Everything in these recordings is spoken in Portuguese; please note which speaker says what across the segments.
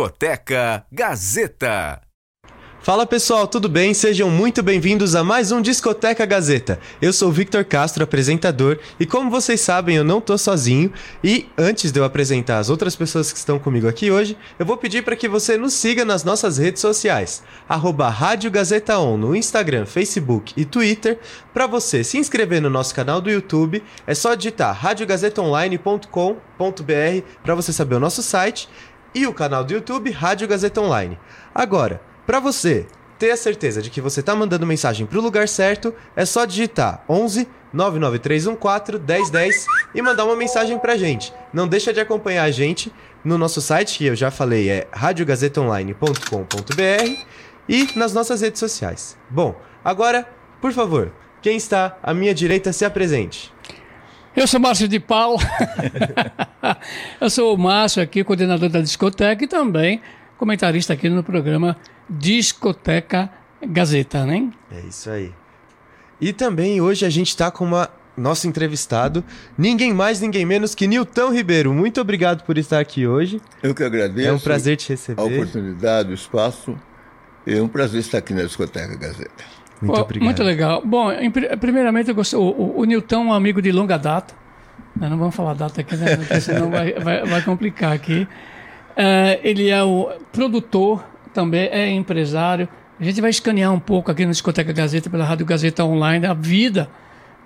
Speaker 1: Discoteca Gazeta.
Speaker 2: Fala pessoal, tudo bem? Sejam muito bem-vindos a mais um Discoteca Gazeta. Eu sou Victor Castro, apresentador, e como vocês sabem, eu não tô sozinho. E antes de eu apresentar as outras pessoas que estão comigo aqui hoje, eu vou pedir para que você nos siga nas nossas redes sociais, arroba Rádio Gazeta On no Instagram, Facebook e Twitter. Para você se inscrever no nosso canal do YouTube, é só digitar radiogazetaonline.com.br para você saber o nosso site e o canal do YouTube Rádio Gazeta Online. Agora, para você ter a certeza de que você está mandando mensagem para o lugar certo, é só digitar 11 99314 1010 e mandar uma mensagem para gente. Não deixa de acompanhar a gente no nosso site, que eu já falei, é radiogazetaonline.com.br e nas nossas redes sociais. Bom, agora, por favor, quem está à minha direita se apresente.
Speaker 3: Eu sou Márcio de Paula. eu sou o Márcio aqui, coordenador da discoteca e também comentarista aqui no programa Discoteca Gazeta, né?
Speaker 2: É isso aí. E também hoje a gente está com uma nosso entrevistado, ninguém mais, ninguém menos que Nilton Ribeiro. Muito obrigado por estar aqui hoje.
Speaker 4: Eu que agradeço.
Speaker 2: É um prazer te receber.
Speaker 4: A oportunidade, o espaço. É um prazer estar aqui na Discoteca Gazeta.
Speaker 3: Muito obrigado. Muito legal. Bom, primeiramente, eu gosto, o, o, o Nilton é um amigo de longa data. Não vamos falar data aqui, né? Porque senão vai, vai, vai complicar aqui. Uh, ele é o produtor também é empresário. A gente vai escanear um pouco aqui no Discoteca Gazeta, pela Rádio Gazeta Online, a vida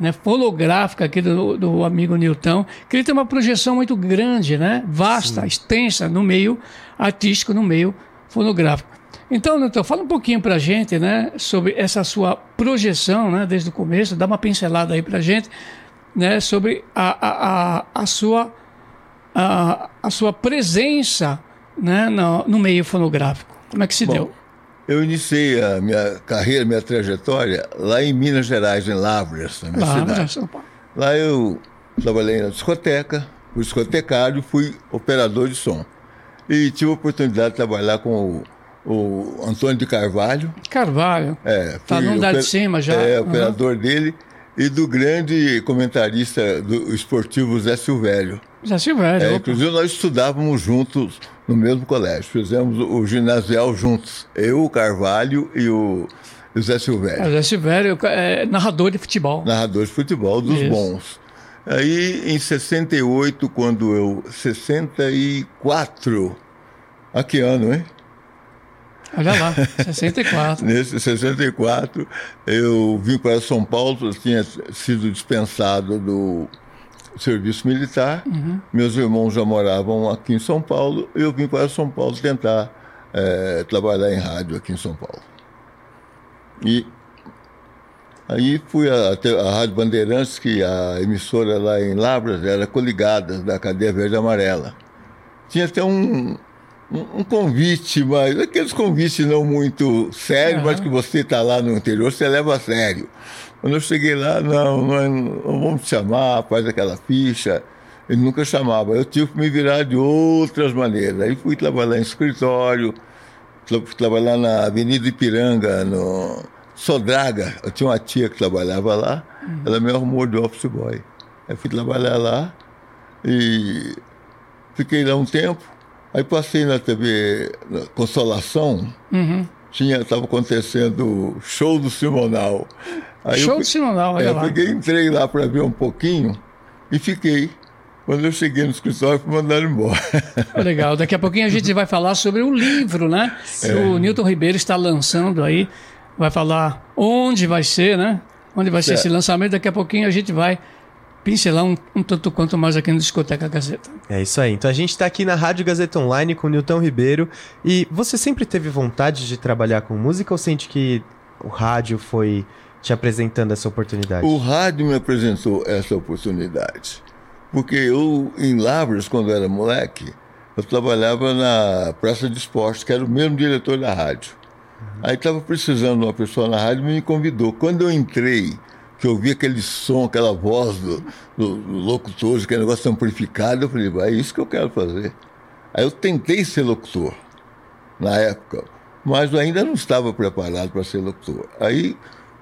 Speaker 3: né, fonográfica aqui do, do amigo Nilton, que ele tem uma projeção muito grande, né, vasta, Sim. extensa no meio artístico, no meio fonográfico. Então, Nilton, fala um pouquinho para a gente né, sobre essa sua projeção né, desde o começo, dá uma pincelada aí para a gente né, sobre a, a, a, a sua, a, a sua presença né, no, no meio fonográfico. Como é que se Bom, deu?
Speaker 4: Eu iniciei a minha carreira, minha trajetória lá em Minas Gerais, em Lavras, na minha Lavras, cidade. Lá eu trabalhei na discoteca, fui discotecário, fui operador de som. E tive a oportunidade de trabalhar com o, o Antônio de Carvalho.
Speaker 3: Carvalho?
Speaker 4: É.
Speaker 3: Tá no andar de cima já.
Speaker 4: É, operador uhum. dele. E do grande comentarista do esportivo Zé Silvério.
Speaker 3: Zé Silvério.
Speaker 4: É, inclusive nós estudávamos juntos no mesmo colégio. Fizemos o ginasial juntos. Eu, o Carvalho e o José Silvério.
Speaker 3: O José Silvério é narrador de futebol.
Speaker 4: Narrador de futebol, dos Isso. bons. Aí, em 68, quando eu... 64... A que ano, hein?
Speaker 3: Olha lá, 64.
Speaker 4: Nesse 64, eu vim para São Paulo, tinha sido dispensado do serviço militar. Uhum. Meus irmãos já moravam aqui em São Paulo. Eu vim para São Paulo tentar é, trabalhar em rádio aqui em São Paulo. E aí fui até a Rádio Bandeirantes, que a emissora lá em Labras era coligada da cadeia verde e amarela. Tinha até um, um, um, convite, mas aqueles convites não muito sérios, uhum. mas que você está lá no interior, você leva a sério. Quando eu cheguei lá, não, não, não vamos te chamar, faz aquela ficha. Ele nunca chamava. Eu tive que me virar de outras maneiras. Aí fui trabalhar em escritório, fui trabalhar na Avenida Ipiranga, no Sodraga. Eu tinha uma tia que trabalhava lá, uhum. ela me arrumou de office boy. Aí fui trabalhar lá e fiquei lá um tempo. Aí passei na TV na Consolação, uhum. tinha estava acontecendo show do Simonal.
Speaker 3: Aí Show eu, de Sinonal, olha
Speaker 4: é,
Speaker 3: lá.
Speaker 4: Peguei, entrei lá para ver um pouquinho e fiquei. Quando eu cheguei no escritório, fui mandado embora.
Speaker 3: Legal. Daqui a pouquinho a gente vai falar sobre o livro, né? É. O Newton Ribeiro está lançando aí. Vai falar onde vai ser, né? Onde vai ser é. esse lançamento. Daqui a pouquinho a gente vai pincelar um, um, tanto quanto mais aqui no Discoteca Gazeta.
Speaker 2: É isso aí. Então a gente está aqui na Rádio Gazeta Online com o Newton Ribeiro. E você sempre teve vontade de trabalhar com música ou sente que o rádio foi te apresentando essa oportunidade?
Speaker 4: O rádio me apresentou essa oportunidade. Porque eu, em Lavras, quando era moleque, eu trabalhava na Praça de Esportes, que era o mesmo diretor da rádio. Uhum. Aí estava precisando de uma pessoa na rádio e me convidou. Quando eu entrei, que eu vi aquele som, aquela voz do, do, do locutor, aquele negócio amplificado, eu falei, é isso que eu quero fazer. Aí eu tentei ser locutor, na época, mas ainda não estava preparado para ser locutor. Aí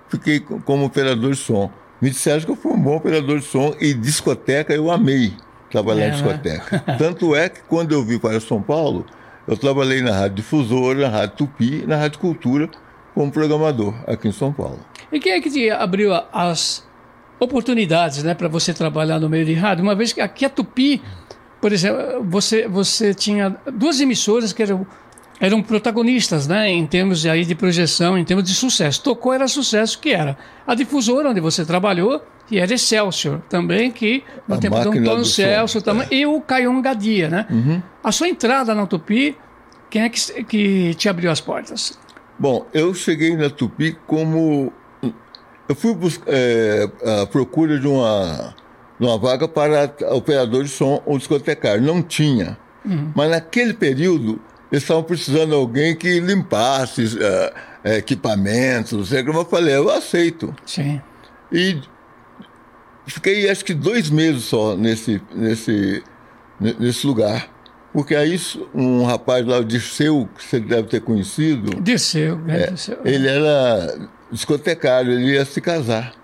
Speaker 4: fiquei como operador de som. Me disseram que eu fui um bom operador de som e discoteca eu amei trabalhar é, em né? discoteca. Né? Tanto é que quando eu vim para São Paulo, Eu trabalhei na Rádio Difusora, na Rádio Tupi, na Rádio Cultura, como programador aqui em São Paulo.
Speaker 3: E quem é que te abriu as oportunidades né, para você trabalhar no meio de rádio? Uma vez que aqui a Tupi, por exemplo, você, você tinha duas emissoras que eram, eram protagonistas né, em termos de, aí, de projeção, em termos de sucesso. Tocou era sucesso, que era a difusora onde você trabalhou, e era Excelsior também, que no
Speaker 4: A
Speaker 3: tempo do Antônio Celso também,
Speaker 4: é.
Speaker 3: e o Caion Gadia. Né? A sua entrada na Tupi, quem é que, que te abriu as portas?
Speaker 4: Bom, eu cheguei na Tupi como. Eu fui buscar à procura de uma, de uma vaga para operador de som ou discotecário. Não tinha. Mas naquele período, eles estavam precisando de alguém que limpasse eh, eh, equipamentos, não sei como eu falei, eu aceito.
Speaker 3: Sim.
Speaker 4: E fiquei acho que dois meses só nesse, nesse, ne- nesse lugar. Porque aí um rapaz lá, o Dirceu, que você deve ter conhecido,
Speaker 3: Desceu, né? Desceu.
Speaker 4: ele era discotecário, ele ia se casar.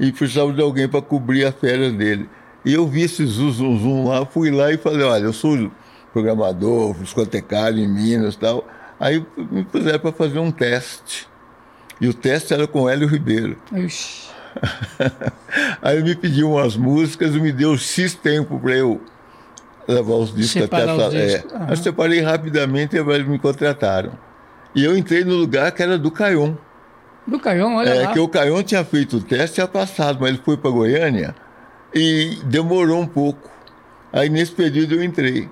Speaker 4: E precisava de alguém para cobrir a férias dele. E eu vi esse zum, zum, lá, fui lá e falei, olha, eu sou programador, discotecário em Minas e tal. Aí me puseram para fazer um teste. E o teste era com Hélio Ribeiro.
Speaker 3: Ixi.
Speaker 4: Aí ele me pediu umas músicas e me deu X tempo para eu levar os discos
Speaker 3: Separar
Speaker 4: até essa.
Speaker 3: discos,
Speaker 4: É.
Speaker 3: aham.
Speaker 4: Eu separei rapidamente e eles me contrataram. E eu entrei no lugar que era do Caion.
Speaker 3: Do Caion, olha
Speaker 4: É
Speaker 3: lá.
Speaker 4: que o Caion tinha feito o teste tinha passado, mas ele foi para Goiânia e demorou um pouco. Aí nesse período eu entrei.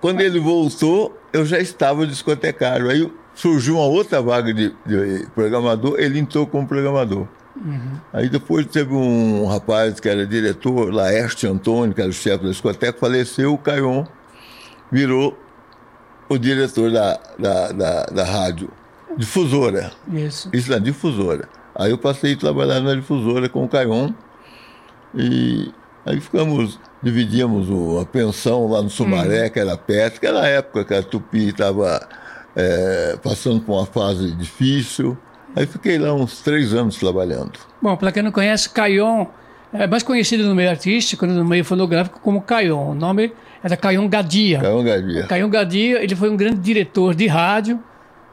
Speaker 4: Quando ele voltou, eu já estava discotecário. Aí surgiu uma outra vaga de, de programador, ele entrou como programador. Aí depois teve um rapaz que era diretor, Laerte Antônio, que era o chefe da discoteca, faleceu, o Caion virou o diretor da, da, da, da rádio difusora.
Speaker 3: Isso.
Speaker 4: Isso na difusora. Aí eu passei a trabalhar na difusora com o Caion e aí ficamos, dividíamos o- a pensão lá no Sumaré, que era perto, que era a época que a Tupi estava passando por uma fase difícil. Aí fiquei lá uns três anos trabalhando.
Speaker 3: Bom, para quem não conhece, Caion é mais conhecido no meio artístico, no meio fonográfico, como Caion. O nome era Caion Gadia.
Speaker 4: Caion Gadia.
Speaker 3: Caion Gadia, ele foi um grande diretor de rádio,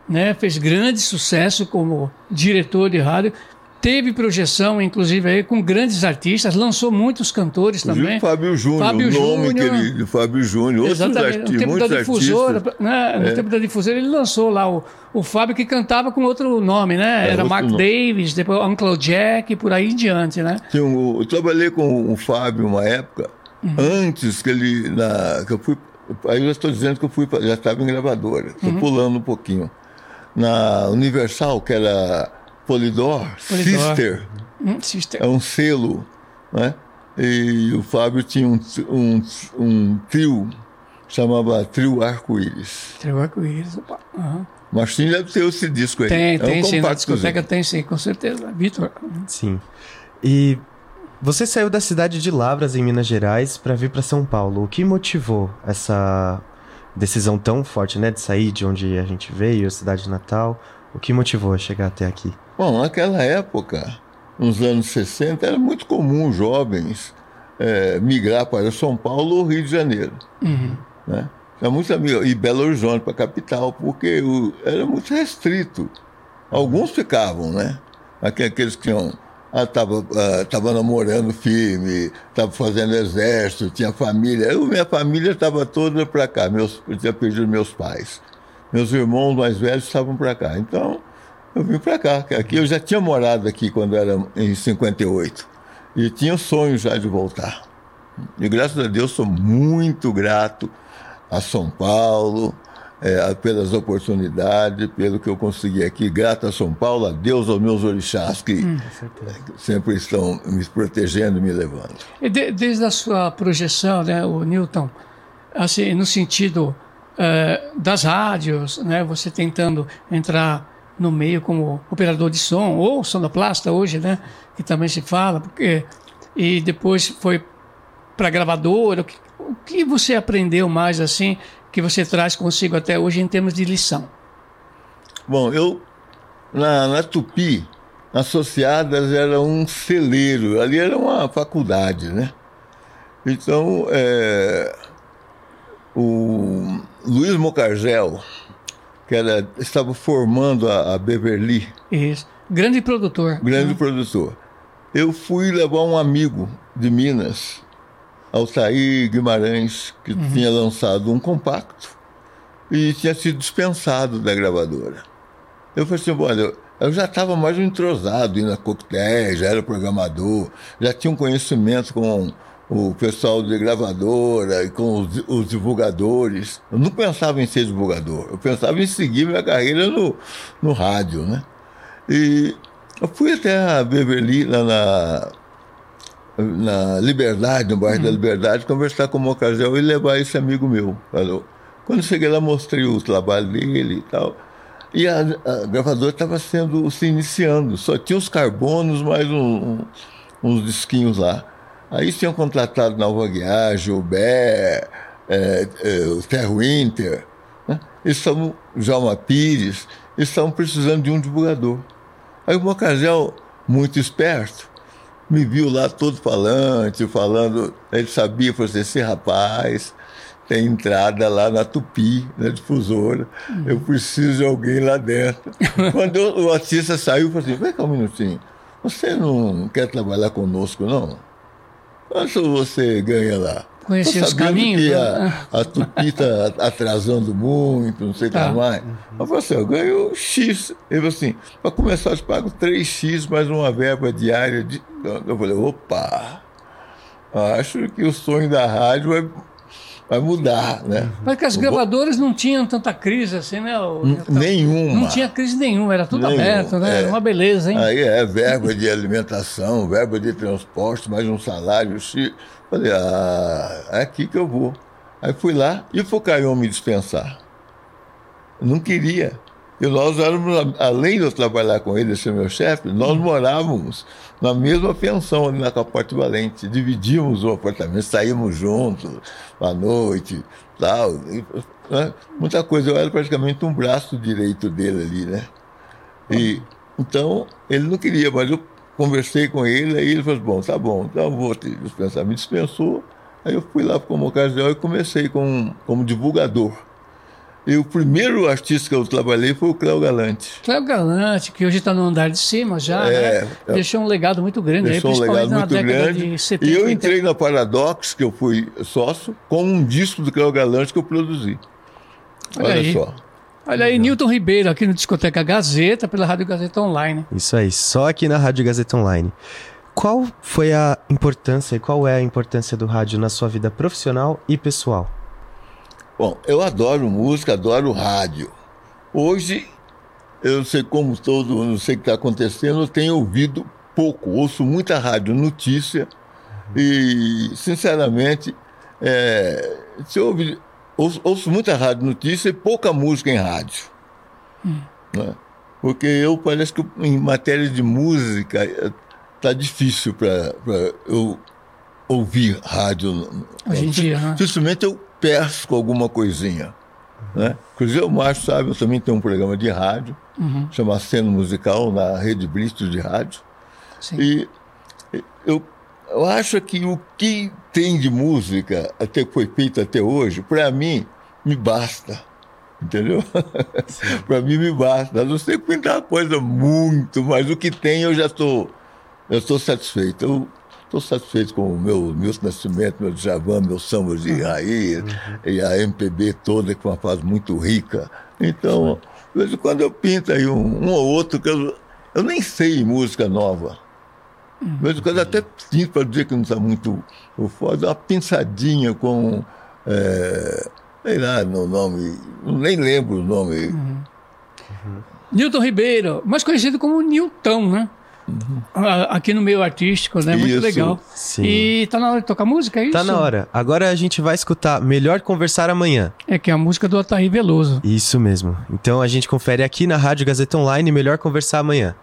Speaker 3: né? fez grande sucesso como diretor de rádio, teve projeção, inclusive, aí, com grandes artistas, lançou muitos cantores também.
Speaker 4: o Fábio Júnior,
Speaker 3: Fábio
Speaker 4: o nome que
Speaker 3: Júnior.
Speaker 4: ele, do Fábio Júnior, outros
Speaker 3: Exatamente. No
Speaker 4: artistas,
Speaker 3: tempo da difusora,
Speaker 4: artistas.
Speaker 3: né? no
Speaker 4: É.
Speaker 3: tempo da difusora, ele lançou lá o, o Fábio que cantava com outro nome, né? Era
Speaker 4: outro
Speaker 3: Mark
Speaker 4: nome.
Speaker 3: Davis, depois Uncle Jack, e por aí em diante, né?
Speaker 4: Tinha um- eu trabalhei com o Fábio uma época,
Speaker 3: Uhum.
Speaker 4: antes que ele. Na, que eu fui. Aí eu estou dizendo que eu fui, já estava em gravadora, estou
Speaker 3: Uhum.
Speaker 4: pulando um pouquinho. Na Universal, que era Polydor,
Speaker 3: Polydor.
Speaker 4: Sister,
Speaker 3: Hum, sister.
Speaker 4: é um selo, né? E o Fábio tinha um, um, um trio, chamava Trio Arco-Íris.
Speaker 3: Entregou arco-íris. opa. Aham.
Speaker 4: Marcinho deve ter esse disco aí.
Speaker 3: Tem,
Speaker 4: é
Speaker 3: tem
Speaker 4: um
Speaker 3: sim. Na discoteca tem sim, com certeza. Vitor.
Speaker 2: Sim. E você saiu da cidade de Lavras, em Minas Gerais, para vir para São Paulo. O que motivou essa decisão tão forte, né, de sair de onde a gente veio, a cidade de Natal? O que motivou a chegar até aqui?
Speaker 4: Bom, naquela época, nos anos 60, era muito comum jovens eh, migrar para São Paulo ou Rio de Janeiro. Né? Era muito amigo, e Belo Horizonte para a capital, porque o- era muito restrito. Alguns ficavam, né? Aqu- Aqueles que tinham. Ah, tava, ah, tava namorando firme, estava fazendo exército, tinha família. Eu, minha família estava toda para cá. Meus, eu tinha perdido meus pais. Meus irmãos mais velhos estavam para cá. Então, eu vim para cá. Aqui eu já tinha morado aqui quando era em 58. E tinha o sonho já de voltar. E graças a Deus sou muito grato a São Paulo, eh, pelas oportunidades, pelo que eu consegui aqui. Grato a São Paulo, a Deus, aos meus orixás que sempre estão me protegendo e me levando.
Speaker 3: E de- desde a sua projeção, né, o Newton, assim, no sentido eh, das rádios, né, você tentando entrar no meio como operador de som, ou sonoplasta hoje, né, que também se fala, porque, e depois foi para gravadora, o que, o que você aprendeu mais, assim, que você traz consigo até hoje em termos de lição?
Speaker 4: Bom, eu, na, na Tupi, Associadas era um celeiro, ali era uma faculdade, né? Então, é, o Luiz Mocargel, que era, estava formando a, a Beverly,
Speaker 3: Isso. Grande produtor.
Speaker 4: grande produtor. Eu fui levar um amigo de Minas, Altair Guimarães, que tinha lançado um compacto e tinha sido dispensado da gravadora. Eu falei assim, olha, eu- eu já estava mais entrosado, indo a coquetéis, já era programador, já tinha um conhecimento com o pessoal de gravadora e com os, os divulgadores. Eu não pensava em ser divulgador, eu pensava em seguir minha carreira no, no rádio, né? E eu fui até a Beverly, lá na, na Liberdade, no bairro da Liberdade, conversar com o Mocasel e levar esse amigo meu. Falou. Quando cheguei lá, mostrei o trabalho dele e tal. E a, a gravadora estava sendo se iniciando, só tinha os carbonos, mais um- um- uns disquinhos lá. Aí tinham contratado Nova Guiar, Gilbert, é, é, o Terry Winter, né? estavam, Jalma Pires, estavam precisando de um divulgador. Aí o Mocasel, muito esperto, me viu lá todo falante, falando, ele sabia, falou assim, esse rapaz tem entrada lá na Tupi, na difusora, eu preciso de alguém lá dentro. Quando eu- o artista saiu, eu falei assim, vem cá um minutinho, você não quer trabalhar conosco, não? Quanto você ganha lá?
Speaker 3: Conhecia
Speaker 4: Tô
Speaker 3: os
Speaker 4: sabendo
Speaker 3: caminhos,
Speaker 4: que
Speaker 3: né?
Speaker 4: a, a Tupi está atrasando muito, não sei o
Speaker 3: Tá.
Speaker 4: que mais. Eu falei assim, eu ganho X. Ele falou assim, para começar eu te pago 3X mais uma verba diária. De... Eu falei, opa, acho que o sonho da rádio vai, vai mudar, né?
Speaker 3: Mas que as gravadoras não tinham tanta crise assim, né?
Speaker 4: Nenhuma.
Speaker 3: Não tinha crise nenhuma, era tudo aberto, né?
Speaker 4: é.
Speaker 3: Era uma beleza, hein?
Speaker 4: Aí é verba de alimentação, verba de transporte, mais um salário. X. Falei, ah, é aqui que eu vou. Aí fui lá e o Focaion me dispensar. Não queria. E nós éramos, além de eu trabalhar com ele, ser meu chefe, nós morávamos na mesma pensão ali na Capote Valente. Dividíamos o apartamento, saímos juntos à noite, tal. e, né? Muita coisa. Eu era praticamente um braço direito dele ali, né? E, então, ele não queria, mas eu conversei com ele, aí ele falou, bom, tá bom, então vou te dispensar. Me dispensou, aí eu fui lá para o ocasião e comecei com, como divulgador. E o primeiro artista que eu trabalhei foi o Cléo Galante.
Speaker 3: Cléo Galante, que hoje está no andar de cima já,
Speaker 4: É,
Speaker 3: né?
Speaker 4: é.
Speaker 3: Deixou um legado muito grande, aí,
Speaker 4: Deixou um
Speaker 3: principalmente
Speaker 4: legado
Speaker 3: na
Speaker 4: muito
Speaker 3: década
Speaker 4: grande.
Speaker 3: de 70.
Speaker 4: E eu
Speaker 3: 80.
Speaker 4: entrei na Paradox, que eu fui sócio, com um disco do Cléo Galante que eu produzi.
Speaker 3: Olha
Speaker 4: Olha,
Speaker 3: aí.
Speaker 4: só.
Speaker 3: Olha aí, Newton Ribeiro, aqui no Discoteca Gazeta, pela Rádio Gazeta Online.
Speaker 2: Isso aí, só aqui na Rádio Gazeta Online. Qual foi a importância e qual é a importância do rádio na sua vida profissional e pessoal?
Speaker 4: Bom, eu adoro música, adoro rádio. Hoje, eu sei como todo, não sei o que está acontecendo, eu tenho ouvido pouco, ouço muita rádio notícia e, sinceramente, é, se ouve, ouço, ouço muita rádio notícia e pouca música em rádio. né? Porque eu parece que em matéria de música está difícil para eu ouvir rádio.
Speaker 3: Hoje em dia, né?
Speaker 4: Dificilmente eu pesco alguma coisinha. Né? Inclusive o Márcio sabe, eu também tenho um programa de rádio,
Speaker 3: Uhum.
Speaker 4: chama Cena Musical, na Rede Brito de rádio.
Speaker 3: Sim.
Speaker 4: E eu, eu acho que o que tem de música, até que foi feito até hoje, para mim, me basta. Entendeu? para mim me basta. Não sei muita coisa muito, mas o que tem eu já estou eu estou satisfeito. Eu estou satisfeito com o meu Milton Nascimento, meu Djavan, meu samba de raiz, e a MPB toda, que é uma fase muito rica. Então, de vez em quando eu pinto aí um, um ou outro, que eu, eu nem sei música nova. De vez em quando eu até pinto para dizer que não está muito foda, uma pinçadinha com. É, sei lá, no nome, nem lembro o nome.
Speaker 3: Newton Ribeiro, mais conhecido como Newton, né? Ah, Aqui no meio artístico, né? Muito
Speaker 4: Isso.
Speaker 3: legal.
Speaker 2: Sim.
Speaker 3: E tá na hora de tocar música, é isso?
Speaker 2: Tá na hora. Agora a gente vai escutar Melhor Conversar Amanhã.
Speaker 3: É que é a música do Ataí Veloso.
Speaker 2: Isso mesmo. Então a gente confere aqui na Rádio Gazeta Online Melhor Conversar Amanhã.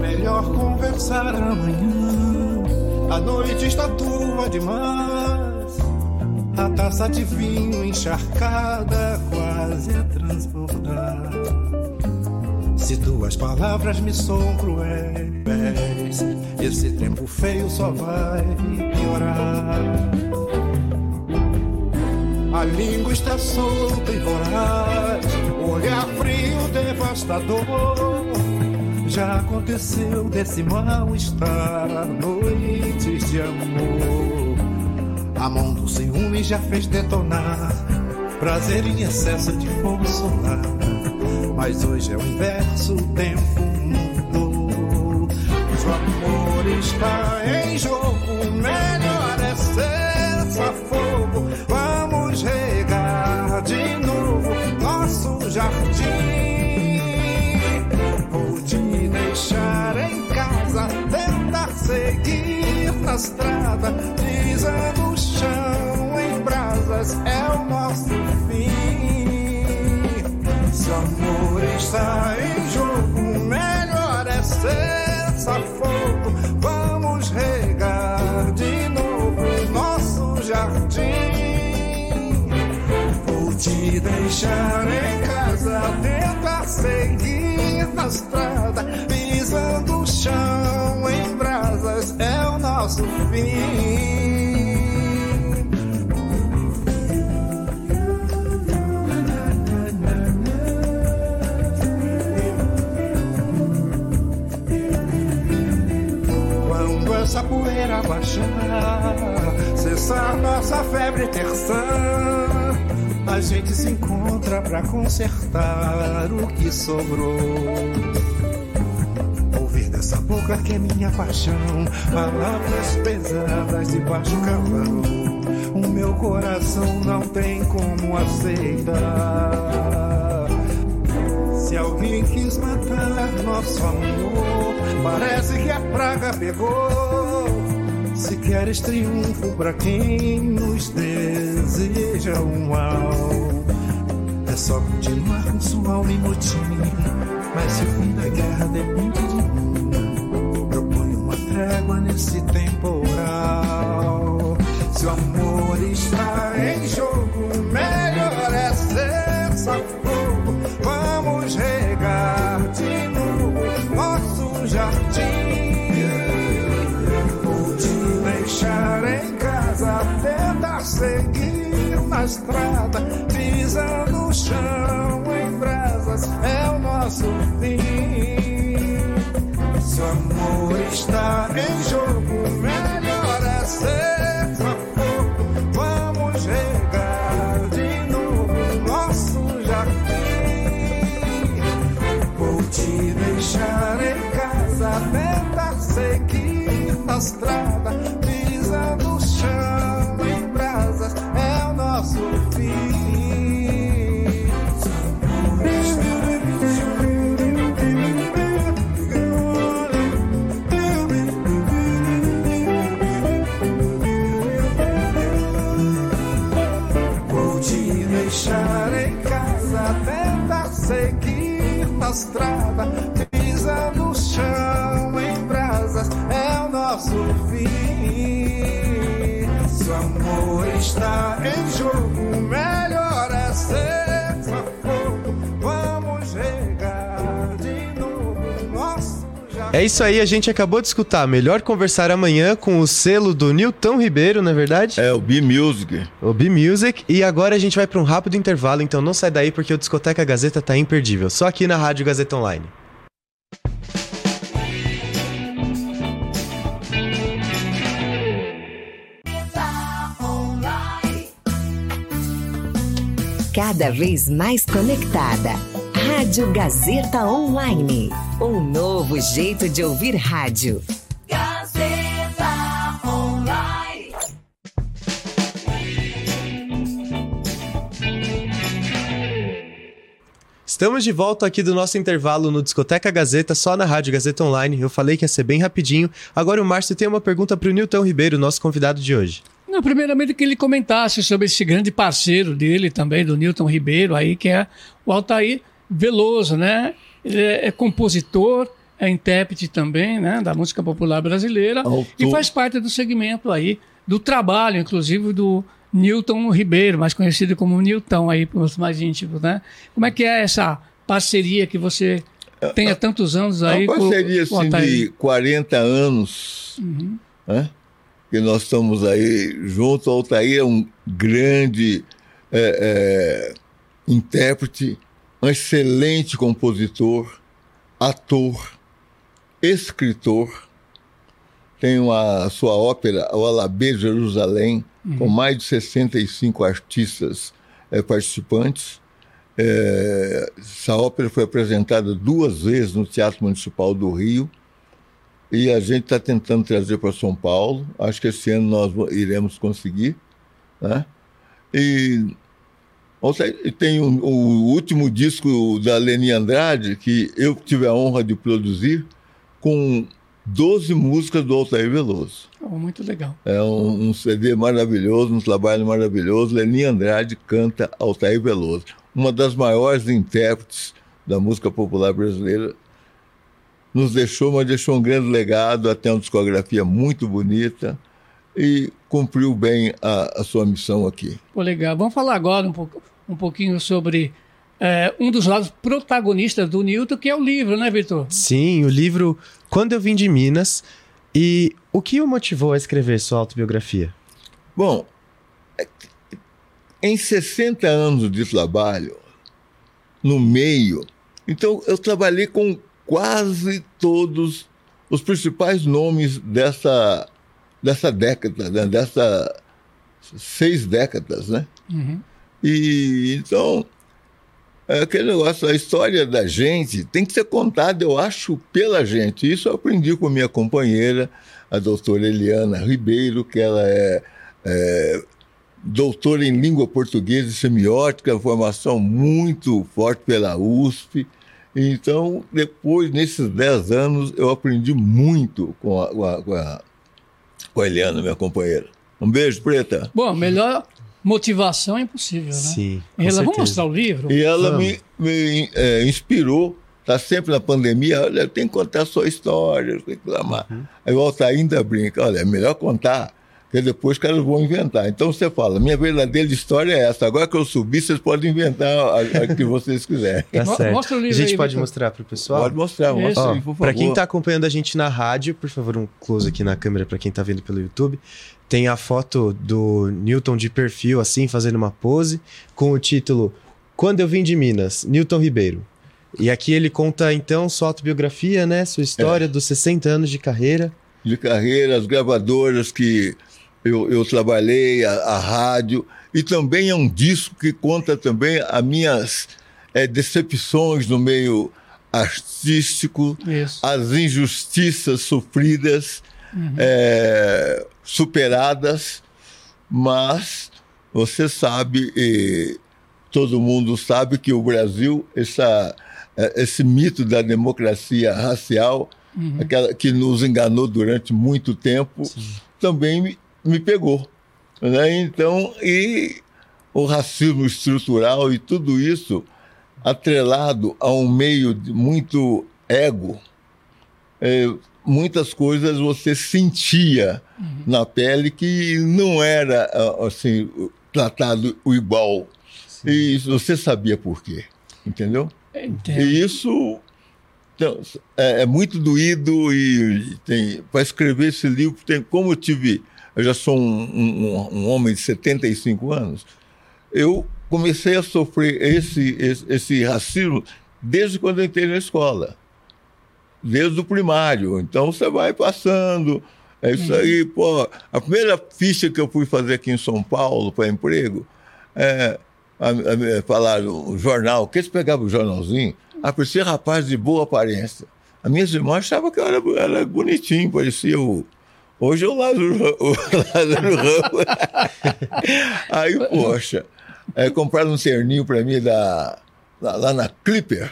Speaker 5: Melhor conversar amanhã. A noite está turva demais. A taça de vinho encharcada, quase fazer transbordar. Se tuas palavras me são cruéis, esse tempo feio só vai piorar. A língua está solta e voraz, olhar frio devastador. Já aconteceu desse mal-estar, noites de amor. A mão do ciúme já fez detonar, prazer em excesso de fogo solar. Mas hoje é o inverso, o tempo mudou. O amor está em jogo, melhor é ser fogo. Seguir na estrada, pisando o chão em brasas, é o nosso fim. Se o amor está em jogo, melhor é ser fogo. Vamos regar de novo nosso jardim. Vou te deixar em casa, tentar seguir na estrada, nosso fim. Quando essa poeira baixar, cessar nossa febre terçã, a gente se encontra pra consertar o que sobrou. Boca que é minha paixão, palavras pesadas de baixo calão. O meu coração não tem como aceitar. Se alguém quis matar nosso amor, parece que a praga pegou. Se queres triunfo pra quem nos deseja o mal, é só continuar com sua alma em motim. Mas se o fim da guerra depende de trégua nesse temporal. Se o amor está em jogo, melhor é ser fogo. Vamos regar de novo nosso jardim. Vou te deixar em casa, tentar seguir na estrada, pisando chão em brasas, é o nosso fim. Em jogo, melhor é ser fogo. Vamos regar de novo nosso jardim. Vou te deixar em casa, tentar seguir na estrada, estrada, pisando o chão em brasas, é o nosso fim. Se o amor está em jogo, É
Speaker 2: isso aí, a gente acabou de escutar Melhor Conversar Amanhã com o selo do Nilton Ribeiro, não é verdade?
Speaker 4: É o B-Music.
Speaker 2: O B-Music. E agora a gente vai para um rápido intervalo, então não sai daí porque o Discoteca Gazeta tá imperdível. Só aqui na Rádio Gazeta Online.
Speaker 6: Cada vez mais conectada. Rádio Gazeta Online. Um novo jeito de ouvir rádio.
Speaker 7: Gazeta Online.
Speaker 2: Estamos de volta aqui do nosso intervalo no Discoteca Gazeta, só na Rádio Gazeta Online. Eu falei que ia ser bem rapidinho. Agora o Márcio tem uma pergunta para o Nilton Ribeiro, nosso convidado de hoje.
Speaker 3: Não, primeiramente que ele comentasse sobre esse grande parceiro dele também, do Newton Ribeiro, aí, que é o Altair Veloso, né? Ele é, é compositor, é intérprete também, né? Da música popular brasileira
Speaker 4: Autor.
Speaker 3: e faz parte do segmento aí, do trabalho, inclusive, do Newton Ribeiro, mais conhecido como Newton aí para os mais íntimos, né? Como é que é essa parceria que você tem há tantos anos aí?
Speaker 4: É uma parceria
Speaker 3: com, com
Speaker 4: assim, de 40 anos,
Speaker 3: Uhum.
Speaker 4: né? que nós estamos aí junto. O Altair é um grande é, é, intérprete, um excelente compositor, ator, escritor. Tem a sua ópera, o Alabê Jerusalém, com mais de 65 artistas é, participantes. É, essa ópera foi apresentada duas vezes no Teatro Municipal do Rio e a gente está tentando trazer para São Paulo. Acho que esse ano nós iremos conseguir. Né? E tem o, o, último disco da Leni Andrade, que eu tive a honra de produzir, com 12 músicas do Altair Veloso.
Speaker 3: Oh, muito legal.
Speaker 4: É um, um, CD maravilhoso, um trabalho maravilhoso. Leni Andrade canta Altair Veloso, uma das maiores intérpretes da música popular brasileira nos deixou, mas deixou um grande legado, até uma discografia muito bonita e cumpriu bem a, a sua missão aqui.
Speaker 3: Pô, legal. Vamos falar agora um, pouco, um pouquinho sobre é, um dos lados protagonistas do Newton, que é o livro, né, Vitor?
Speaker 2: Sim, o livro Quando Eu Vim de Minas. E o que o motivou a escrever sua autobiografia?
Speaker 4: Bom, em 60 anos de trabalho, no meio, então eu trabalhei com quase todos os principais nomes dessa, dessa década, né? dessas seis décadas, né?
Speaker 3: Uhum.
Speaker 4: E então, é aquele negócio, a história da gente tem que ser contada, eu acho, pela gente. Isso eu aprendi com minha companheira, a doutora Eliana Ribeiro, que ela é, é doutora em língua portuguesa e semiótica, formação muito forte pela USP. Então, depois, nesses 10 anos, eu aprendi muito com a, com a, com a Eliana, minha companheira. Um beijo, Preta.
Speaker 3: Bom, melhor motivação é impossível, né?
Speaker 2: Sim.
Speaker 3: E ela, vamos mostrar o livro?
Speaker 4: E ela me, me é, inspirou, está sempre na pandemia, olha, tem que contar a sua história, reclamar. Uhum. Aí o Altair ainda brinca, olha, é melhor contar porque depois os caras vão inventar. Então você fala, minha verdadeira história é essa. Agora que eu subi, vocês podem inventar a, a que vocês quiserem.
Speaker 2: Tá certo.
Speaker 3: Mostra o livro
Speaker 2: a gente
Speaker 3: aí,
Speaker 2: pode
Speaker 3: Victor.
Speaker 2: mostrar para o pessoal?
Speaker 4: Pode mostrar, mostra aí, por favor.
Speaker 2: Para quem está acompanhando a gente na rádio, por favor, um close aqui na câmera para quem está vendo pelo YouTube. Tem a foto do Newton de perfil, assim, fazendo uma pose, com o título Quando Eu Vim de Minas, Newton Ribeiro. E aqui ele conta, então, sua autobiografia, né? Sua história é. dos 60 anos de carreira.
Speaker 4: De carreira, as gravadoras que eu, eu trabalhei, a, a, rádio, e também é um disco que conta também as minhas é, decepções no meio artístico,
Speaker 3: Isso.
Speaker 4: as injustiças sofridas, uhum. é, superadas, mas você sabe, e todo mundo sabe que o Brasil, essa, esse mito da democracia racial, uhum. aquela que nos enganou durante muito tempo, Sim. também me, me pegou. Né? Então, e o racismo estrutural e tudo isso atrelado a um meio muito ego, é, muitas coisas você sentia uhum. na pele que não era assim tratado igual. Sim. E você sabia por quê, entendeu?
Speaker 3: Entendo.
Speaker 4: E isso então, é, é, muito doído e tem para escrever esse livro tem como eu tive eu já sou um, um, um, homem de 75 anos, eu comecei a sofrer esse, esse, esse, racismo desde quando eu entrei na escola, desde o primário. Então você vai passando, é isso aí. Pô, a primeira ficha que eu fui fazer aqui em São Paulo para emprego, é, a, a, falaram, o jornal, que eles pegavam o jornalzinho, ah, por ser rapaz de boa aparência. As minhas irmãs achavam que eu era, era bonitinho, parecia o Hoje eu Lázaro, o Lázaro Ramos. Aí, poxa, é, compraram um terninho para mim da, lá, lá, na Clipper.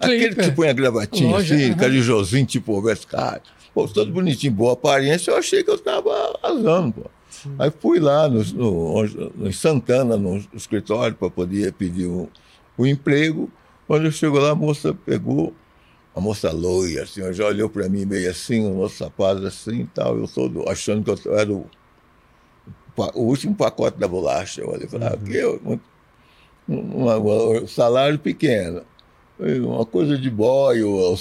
Speaker 4: Aquele que põe a gravatinha
Speaker 3: Loja,
Speaker 4: assim,
Speaker 3: aham.
Speaker 4: carijosinho, tipo Roberto Carlos. Pô, todo bonitinho, boa aparência, eu achei que eu estava arrasando, pô. Aí fui lá no, no, no, em Santana, no escritório, para poder pedir o, o emprego. Quando eu chego lá, a moça pegou, a moça loira, assim, já olhou para mim meio assim, o nosso sapato assim e tal, eu todo achando que eu era o o último pacote da bolacha. Eu falava, que eu, um, um- um salário pequeno, uma coisa de boy,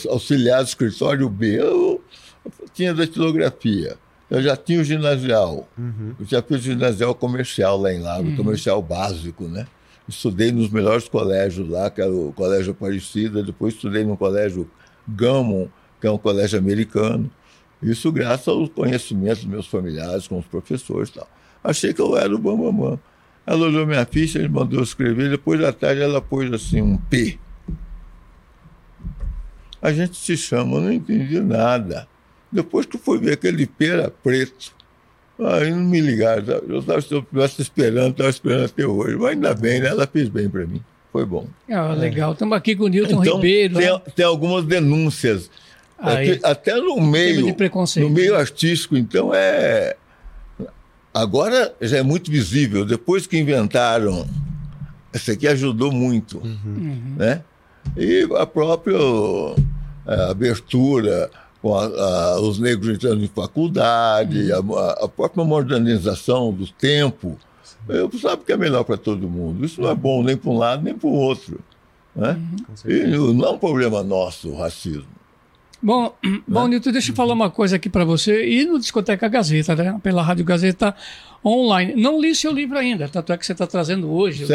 Speaker 4: auxiliar do escritório B. Eu, tinha datilografia. Eu já tinha o ginasial. Eu já fiz o ginasial comercial lá em Lavra, comercial básico, né? Estudei nos melhores colégios lá, que era o Colégio Aparecida, depois estudei no Colégio Gammon, que é um colégio americano. Isso graças aos conhecimentos dos meus familiares, com os professores e tal. Achei que eu era o bambamã. Ela olhou minha ficha, ele mandou escrever, depois da tarde ela pôs assim um P. A gente se chama, eu não entendi nada. Depois que fui ver aquele P era preto. Aí não me ligaram. Eu estava eu esperando, estava esperando até hoje. Mas ainda bem, né? Ela fez bem para mim. Foi bom.
Speaker 3: Ah, legal. Estamos aqui com o Newton
Speaker 4: Então,
Speaker 3: Ribeiro.
Speaker 4: tem,
Speaker 3: né?
Speaker 4: tem algumas denúncias.
Speaker 3: Aí.
Speaker 4: Até, até no meio,
Speaker 3: de preconceito.
Speaker 4: no meio artístico, então é. Agora já é muito visível. Depois que inventaram, isso aqui ajudou muito,
Speaker 3: Uhum.
Speaker 4: né? E a própria é, abertura com a- a- os negros entrando em faculdade,
Speaker 3: Uhum.
Speaker 4: a, a própria modernização do tempo, eu sabe que é melhor para todo mundo. Isso não é bom nem para um lado nem para o outro, né?
Speaker 3: Uhum.
Speaker 4: E não é um problema nosso o racismo.
Speaker 3: Bom, bom Nilton, deixa eu falar uma coisa aqui para você. E no Discoteca Gazeta, né? Pela Rádio Gazeta Online. Não li seu livro ainda, tanto é que você está trazendo hoje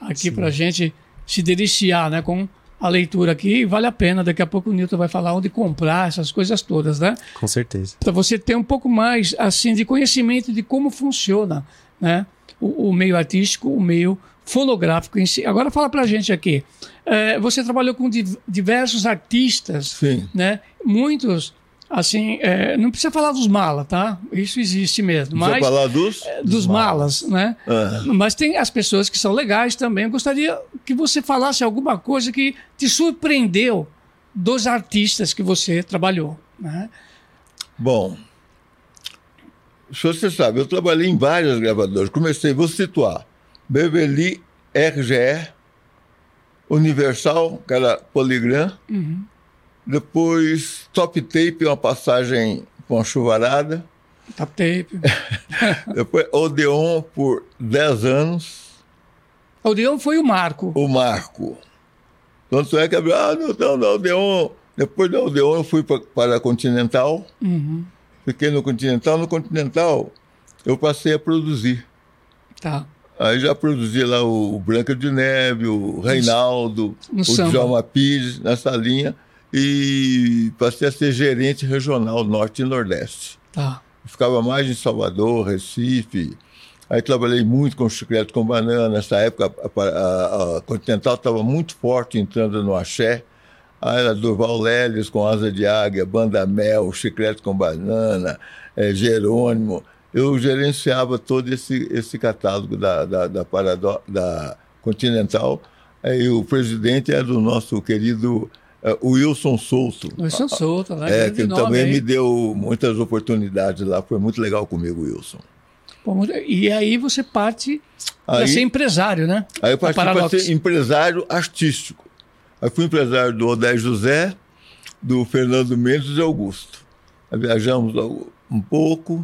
Speaker 3: aqui para a gente se deliciar né? com a leitura aqui. E vale a pena, daqui a pouco o Nilton vai falar onde comprar, essas coisas todas, né?
Speaker 2: Com certeza.
Speaker 3: para você ter um pouco mais assim de conhecimento de como funciona né? o, o meio artístico, o meio fonográfico em si. Agora fala para a gente aqui. eh, você trabalhou com di- diversos artistas,
Speaker 4: Sim.
Speaker 3: né? Muitos, assim, eh, não precisa falar dos malas, tá? Isso existe mesmo.
Speaker 4: Você
Speaker 3: Mas
Speaker 4: falar dos?
Speaker 3: dos malas, né?
Speaker 4: Ah.
Speaker 3: Mas tem as pessoas que são legais também. Eu gostaria que você falasse alguma coisa que te surpreendeu dos artistas que você trabalhou, né?
Speaker 4: Bom, se você sabe, eu trabalhei em várias gravadoras. Comecei, vou situar, Beverly RGE, Universal, que era Polygram. Depois Top Tape, uma passagem com a chuvarada.
Speaker 3: Tap tape.
Speaker 4: Depois Odeon por 10 anos.
Speaker 3: Odeon foi o Marco.
Speaker 4: o Marco. Tanto é que abriu, ah, não, não, da Odeon. Depois da Odeon eu fui pra, para a Continental. Fiquei no Continental. No Continental eu passei a produzir.
Speaker 3: Tá.
Speaker 4: Aí já produzi lá o, o Branca de Neve, o Reinaldo,
Speaker 3: No
Speaker 4: o
Speaker 3: samba.
Speaker 4: Djalma Pires, nessa linha. E passei a ser gerente regional Norte e Nordeste.
Speaker 3: Tá.
Speaker 4: Ficava mais em Salvador, Recife. Aí trabalhei muito com chiclete com banana. Nessa época, a, a- a Continental estava muito forte entrando no axé. Aí era Durval Leles com Asa de Águia, Banda Mel, Chiclete com Banana, eh, Jerônimo. Eu gerenciava todo esse, esse catálogo da, da, da, Parado- da Continental. Aí o presidente era do nosso querido eh, Wilson Souto.
Speaker 3: Wilson Souto, né?
Speaker 4: É, que
Speaker 3: nome
Speaker 4: também
Speaker 3: aí.
Speaker 4: me deu muitas oportunidades lá. Foi muito legal comigo, Wilson.
Speaker 3: Muito- E aí você parte para ser empresário, né?
Speaker 4: Aí eu parti para ser empresário artístico. Aí fui empresário do Odé José, do Fernando Mendes e Augusto. Aí viajamos um pouco.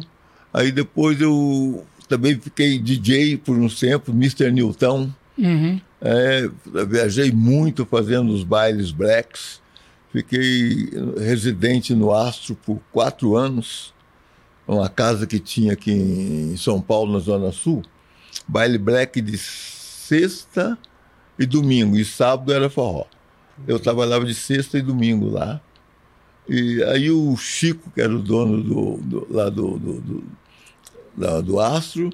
Speaker 4: Aí depois eu também fiquei DJ por um tempo, Mr. Newton.
Speaker 3: Uhum.
Speaker 4: É, viajei muito fazendo os bailes blacks. Fiquei residente no Astro por quatro anos, uma casa que tinha aqui em São Paulo, na Zona Sul. Baile black de sexta e domingo, e sábado era forró. Eu trabalhava de sexta e domingo lá. E aí o Chico, que era o dono do, do- lá do, do, do, do Astro,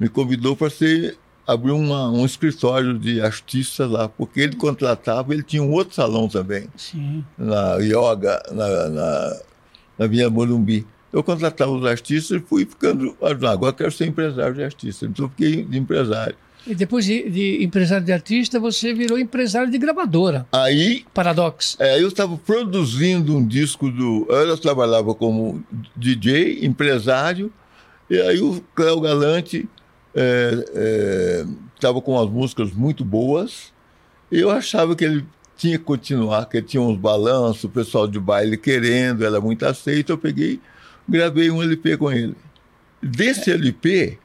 Speaker 4: me convidou para ser abrir uma- um escritório de artistas lá, porque ele contratava, ele tinha um outro salão também,
Speaker 3: Sim.
Speaker 4: na Yoga, na, na, na Via Morumbi. Eu contratava os artistas e fui ficando. ah, Agora quero ser empresário de artista. Então fiquei de empresário.
Speaker 3: E depois de, de empresário de artista, você virou empresário de gravadora.
Speaker 4: Aí
Speaker 3: Paradox.
Speaker 4: É, eu estava produzindo um disco do. Eu trabalhava como DJ, empresário, e aí o Cléo Galante estava com umas músicas muito boas, e eu achava que ele tinha que continuar, que ele tinha uns balanços, o pessoal de baile querendo, era muito aceito. Eu peguei, gravei um LP com ele. Desse LP,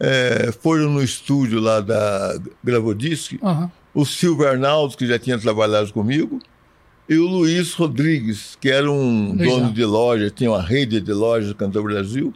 Speaker 4: é, foram no estúdio lá da Gravodisc,
Speaker 3: Aham.
Speaker 4: o Silvio Arnaldo, que já tinha trabalhado comigo, e o Luiz Rodrigues, que era um dono de loja, tinha uma rede de lojas do Cantor Brasil.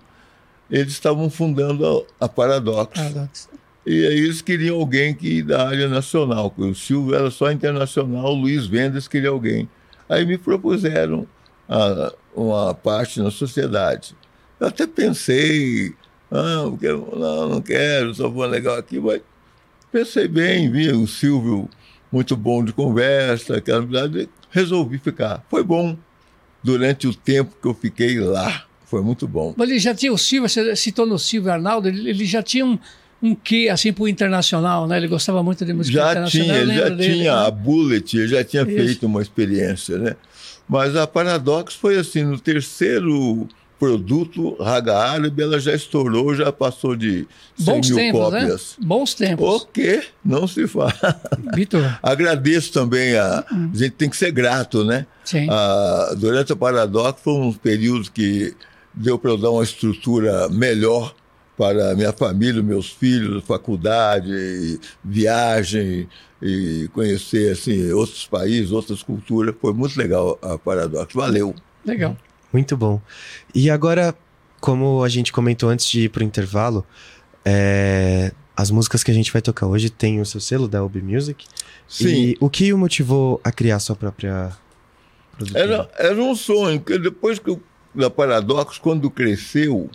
Speaker 4: Eles estavam fundando a, a Paradox.
Speaker 3: Paradox.
Speaker 4: E aí eles queriam alguém que da área nacional. O Silvio era só internacional, o Luiz Vendas queria alguém. Aí me propuseram a- uma parte na sociedade. Eu até pensei, ah, não, quero, não, não quero, só vou legal aqui, mas pensei bem, vi o Silvio muito bom de conversa, aquela amizade, resolvi ficar. Foi bom durante o tempo que eu fiquei lá. Foi muito bom.
Speaker 3: Mas ele já tinha o Silvio, você citou no Silvio Arnaldo, ele, ele já tinha um, um quê, assim, pro internacional, né? Ele gostava muito de música
Speaker 4: já
Speaker 3: internacional.
Speaker 4: tinha, já
Speaker 3: dele,
Speaker 4: tinha
Speaker 3: né?
Speaker 4: a Bullet, ele já tinha
Speaker 3: Isso.
Speaker 4: feito uma experiência, né? Mas a Paradox foi assim, no terceiro produto, Raga Árabe, ela já estourou, já passou de 100
Speaker 3: Bons
Speaker 4: mil
Speaker 3: tempos,
Speaker 4: cópias.
Speaker 3: né? Bons
Speaker 4: O
Speaker 3: tempos.
Speaker 4: quê? Não se fala.
Speaker 3: Vitor,
Speaker 4: Agradeço também, a, a gente tem que ser grato, né?
Speaker 3: sim.
Speaker 4: Ah, durante a Paradox foi um período que deu para eu dar uma estrutura melhor para minha família, meus filhos, faculdade, viagem e conhecer assim outros países, outras culturas. Foi muito legal a Paradox. Valeu.
Speaker 3: Legal.
Speaker 2: Muito bom. E agora, como a gente comentou antes de ir pro intervalo, é, as músicas que a gente vai tocar hoje tem o seu selo da UB Music.
Speaker 4: Sim.
Speaker 2: E o que o motivou a criar sua própria produtora?
Speaker 4: Era, era um sonho, porque depois que eu, da Paradox, quando cresceu,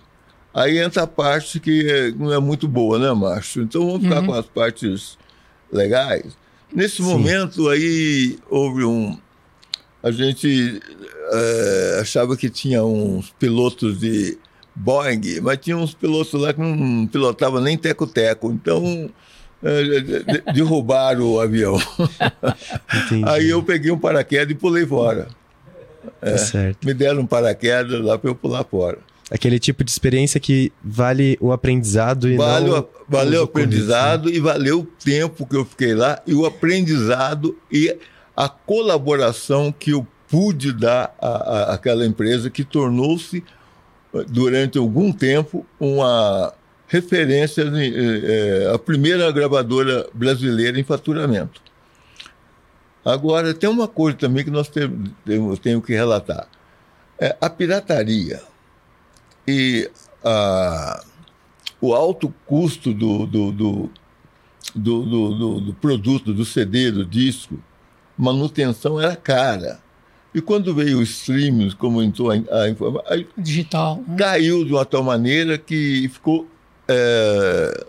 Speaker 4: aí entra a parte que é- não é muito boa, né, Márcio? Então vamos ficar com as partes legais. Nesse
Speaker 2: Sim.
Speaker 4: momento aí houve um. A gente eh, achava que tinha uns pilotos de Boeing, mas tinha uns pilotos lá que não pilotavam nem teco-teco. Então de- derrubaram o avião.
Speaker 2: Entendi.
Speaker 4: Aí eu peguei um paraquedas e pulei fora.
Speaker 2: Tá certo.
Speaker 4: Me deram um paraquedas lá para eu pular fora.
Speaker 2: Aquele tipo de experiência que vale o aprendizado e
Speaker 4: Valeu,
Speaker 2: não...
Speaker 4: valeu o
Speaker 2: ocorridos, né?
Speaker 4: aprendizado e valeu o tempo que eu fiquei lá e o aprendizado e a colaboração que eu pude dar à, à- àquela empresa que tornou-se, durante algum tempo, uma referência, eh, eh, a primeira gravadora brasileira em faturamento. Agora, tem uma coisa também que nós temos, tenho que relatar. É, a pirataria e a, o alto custo do, do, do, do, produto, do CD, do disco, manutenção era cara. E quando veio o streaming, como entrou a, a
Speaker 3: Digital. né?
Speaker 4: caiu de uma tal maneira que ficou. é,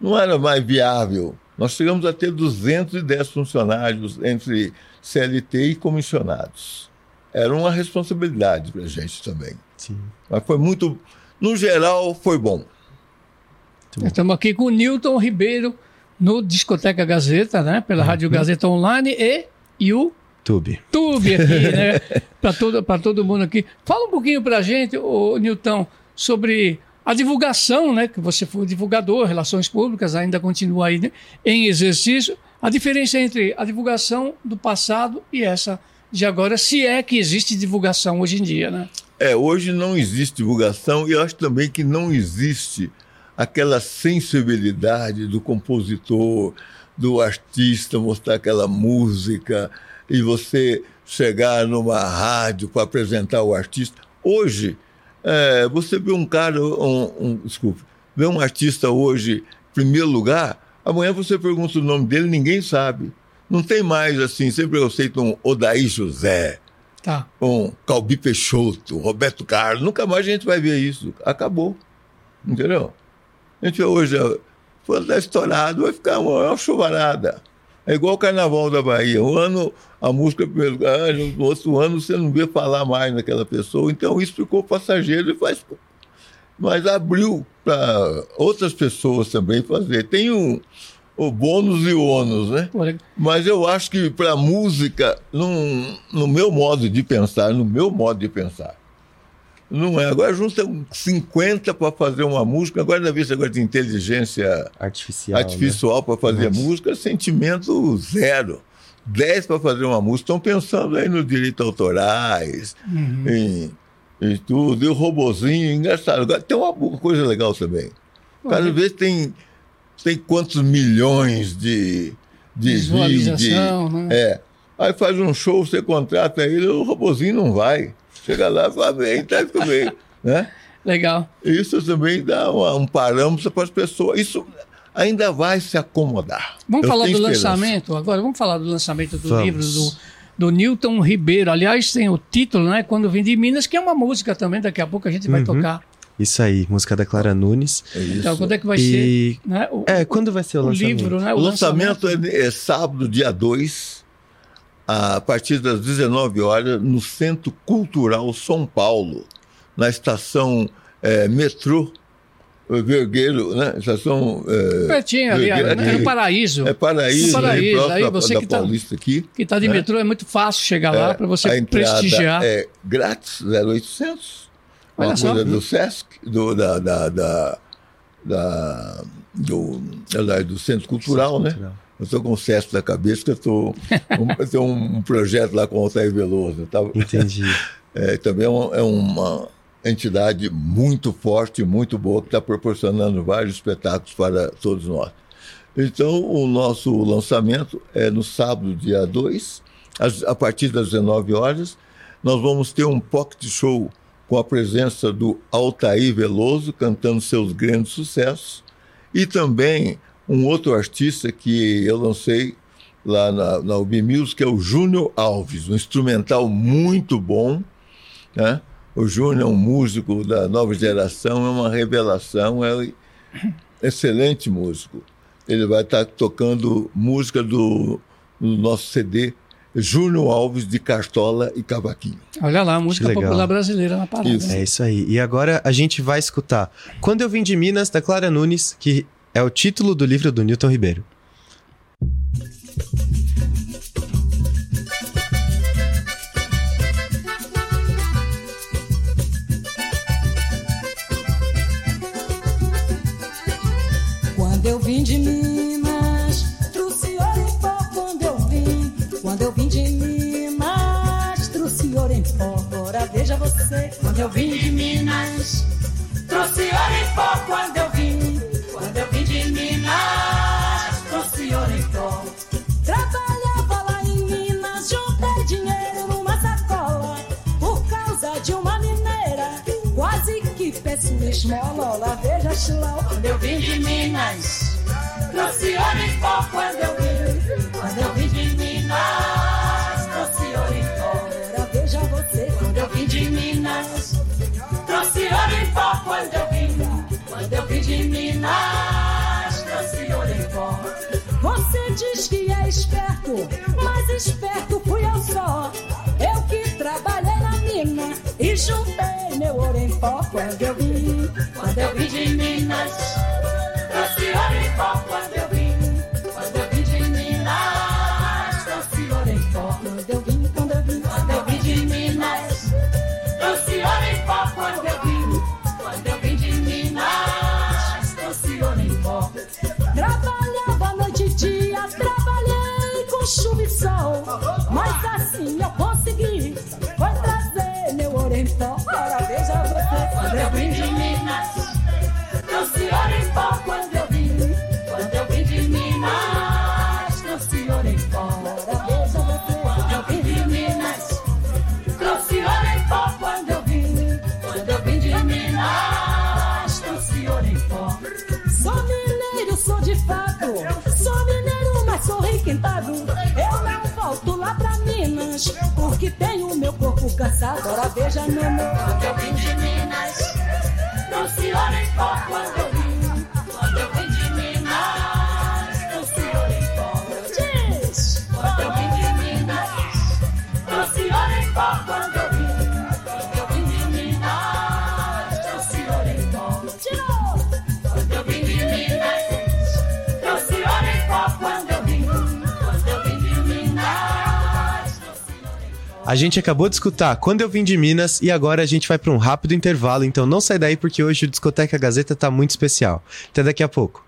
Speaker 4: não era mais viável. Nós chegamos a ter 210 funcionários entre CLT e comissionados. Era uma responsabilidade para a gente também.
Speaker 2: Sim.
Speaker 4: Mas foi muito. No geral, foi bom.
Speaker 3: Estamos aqui com o Newton Ribeiro no Discoteca Gazeta, né? Pela Rádio Gazeta Online e YouTube
Speaker 2: Tube.
Speaker 3: aqui, né? Para todo, pra todo mundo aqui. Fala um pouquinho para a gente, ô, Newton, sobre a divulgação, né? Que você foi divulgador, relações públicas, ainda continua aí né, em exercício. A diferença entre a divulgação do passado e essa de agora, se é que existe divulgação hoje em dia, né?
Speaker 4: É, hoje não existe divulgação e eu acho também que não existe aquela sensibilidade do compositor, do artista mostrar aquela música e você chegar numa rádio para apresentar o artista. Hoje, é, você vê um cara, um, um, desculpe, vê um artista hoje, em primeiro lugar, amanhã você pergunta o nome dele, ninguém sabe. Não tem mais assim, sempre eu aceito um Odaí José,
Speaker 3: Tá.
Speaker 4: um Calbi Peixoto, Roberto Carlos, nunca mais a gente vai ver isso. Acabou. Entendeu? A gente hoje, quando está estourado, vai ficar uma, uma chuvarada. É igual o carnaval da Bahia. Um ano a música é primeiro lugar, no outro ano você não vê falar mais naquela pessoa. Então isso ficou passageiro e faz. Mas abriu para outras pessoas também fazer. Tem um, o bônus e o ônus, né? Mas eu acho que para música, num, no meu modo de pensar, no meu modo de pensar, não é. Agora junta 50 para fazer uma música, agora na vista agora de inteligência
Speaker 2: Artificial. né?
Speaker 4: artificial para fazer
Speaker 2: Nossa.
Speaker 4: música, sentimento zero. 10 para fazer uma música, estão pensando aí nos direitos autorais, em, em tudo, e o robozinho, engraçado. Agora, tem uma coisa legal também. Cada vez tem, tem quantos milhões de, de
Speaker 3: Visualização,
Speaker 4: vídeo,
Speaker 3: né?
Speaker 4: É. Aí faz um show, você contrata ele, o robozinho não vai. Chega lá e fala, bem, tá tudo bem. Né?
Speaker 3: Legal.
Speaker 4: Isso também dá uma- um parâmetro para as pessoas. Isso ainda vai se acomodar.
Speaker 3: Vamos
Speaker 4: Eu
Speaker 3: falar do
Speaker 4: esperança.
Speaker 3: lançamento agora? Vamos falar do lançamento do
Speaker 2: Vamos.
Speaker 3: livro do, do Newton Ribeiro. Aliás, tem o título, né? Quando Vim de Minas, que é uma música também. Daqui a pouco a gente vai
Speaker 2: Uhum.
Speaker 3: tocar.
Speaker 2: Isso aí, música da Clara Nunes.
Speaker 4: É isso.
Speaker 3: Então, quando é que vai
Speaker 2: E-
Speaker 3: ser? Né? O,
Speaker 2: É, quando vai ser o,
Speaker 3: o
Speaker 2: lançamento?
Speaker 3: livro, né?
Speaker 4: O lançamento é, é sábado, dia 2, a partir das 19 horas, no Centro Cultural São Paulo, na estação eh, metrô Vergueiro, né? Estação. eh,
Speaker 3: Pertinho ali, né?
Speaker 4: aqui.
Speaker 3: no Paraíso.
Speaker 4: É Paraíso,
Speaker 3: No Paraíso,
Speaker 4: aí, próximo
Speaker 3: aí você
Speaker 4: da
Speaker 3: que tá-
Speaker 4: Paulista aqui.
Speaker 3: Que está de
Speaker 4: né?
Speaker 3: metrô, é muito fácil chegar lá
Speaker 4: É,
Speaker 3: para você prestigiar.
Speaker 4: É grátis, 0800. Uma
Speaker 3: Olha só.
Speaker 4: coisa do Sesc, do, da, da, da, da- do, do Centro Cultural, né?
Speaker 2: Cultural.
Speaker 4: Eu estou com o Sesc na cabeça, que eu estou. eu tenho um projeto lá com o Altair Veloso. Tá?
Speaker 2: Entendi.
Speaker 4: É, também é uma, é uma entidade muito forte, muito boa, que está proporcionando vários espetáculos para todos nós. Então, o nosso lançamento é no sábado, dia 2, às- a partir das 19 horas. Nós vamos ter um pocket show com a presença do Altair Veloso, cantando seus grandes sucessos, e também um outro artista que eu lancei lá na, na UB Music, que é o Júnior Alves, um instrumental muito bom, né? O Júnior é um músico da nova geração, é uma revelação, é um excelente músico. Ele vai estar tocando música do, do nosso CD Júnior Alves de Cartola e Cavaquinho.
Speaker 3: Olha lá, música popular brasileira na parada.
Speaker 4: Isso.
Speaker 2: É isso aí. E agora a gente vai escutar Quando Eu Vim de Minas, da Clara Nunes, que é o título do livro do Newton Ribeiro.
Speaker 7: Quando eu vim de Minas, trouxe ouro em pó. Quando eu vim, quando eu vim de Minas, trouxe ouro em pó. Ora veja você, quando eu vim de Minas, trouxe ouro em pó. Quando eu vim em pó. Trabalhava lá em Minas, juntei dinheiro numa sacola por causa de uma mineira. Quase que peço esmola, lá veja chilau. Quando eu vim de Minas, trouxe pó. Quando eu vim, quando eu vim de Minas, trouxe. Ora veja você, quando eu vim de Minas, trouxe pó. Quando eu vim, quando eu vim de Minas, diz que é esperto, mas esperto fui eu só. Eu que trabalhei na mina e juntei meu ouro em pó. Quando eu vim, quando eu vim de Minas, trouxe ouro em pó. Quando eu vim de Minas, trouxe ouro em pó. Quando eu vim, quando eu vim de Minas, trouxe ouro em pó. Quando eu vim de Minas, trouxe ouro em pó. Quando. Sou mineiro, sou de fato. Sou mineiro, mas sou requintado. Eu não volto lá pra Minas, porque tenho meu corpo cansado. Ora veja, meu meu. Quando eu vim de Minas, trouxe ouro em pó.
Speaker 2: A gente acabou de escutar Quando Eu Vim de Minas e agora a gente vai para um rápido intervalo, então não sai daí porque hoje o Discoteca Gazeta tá muito especial. Até daqui a pouco.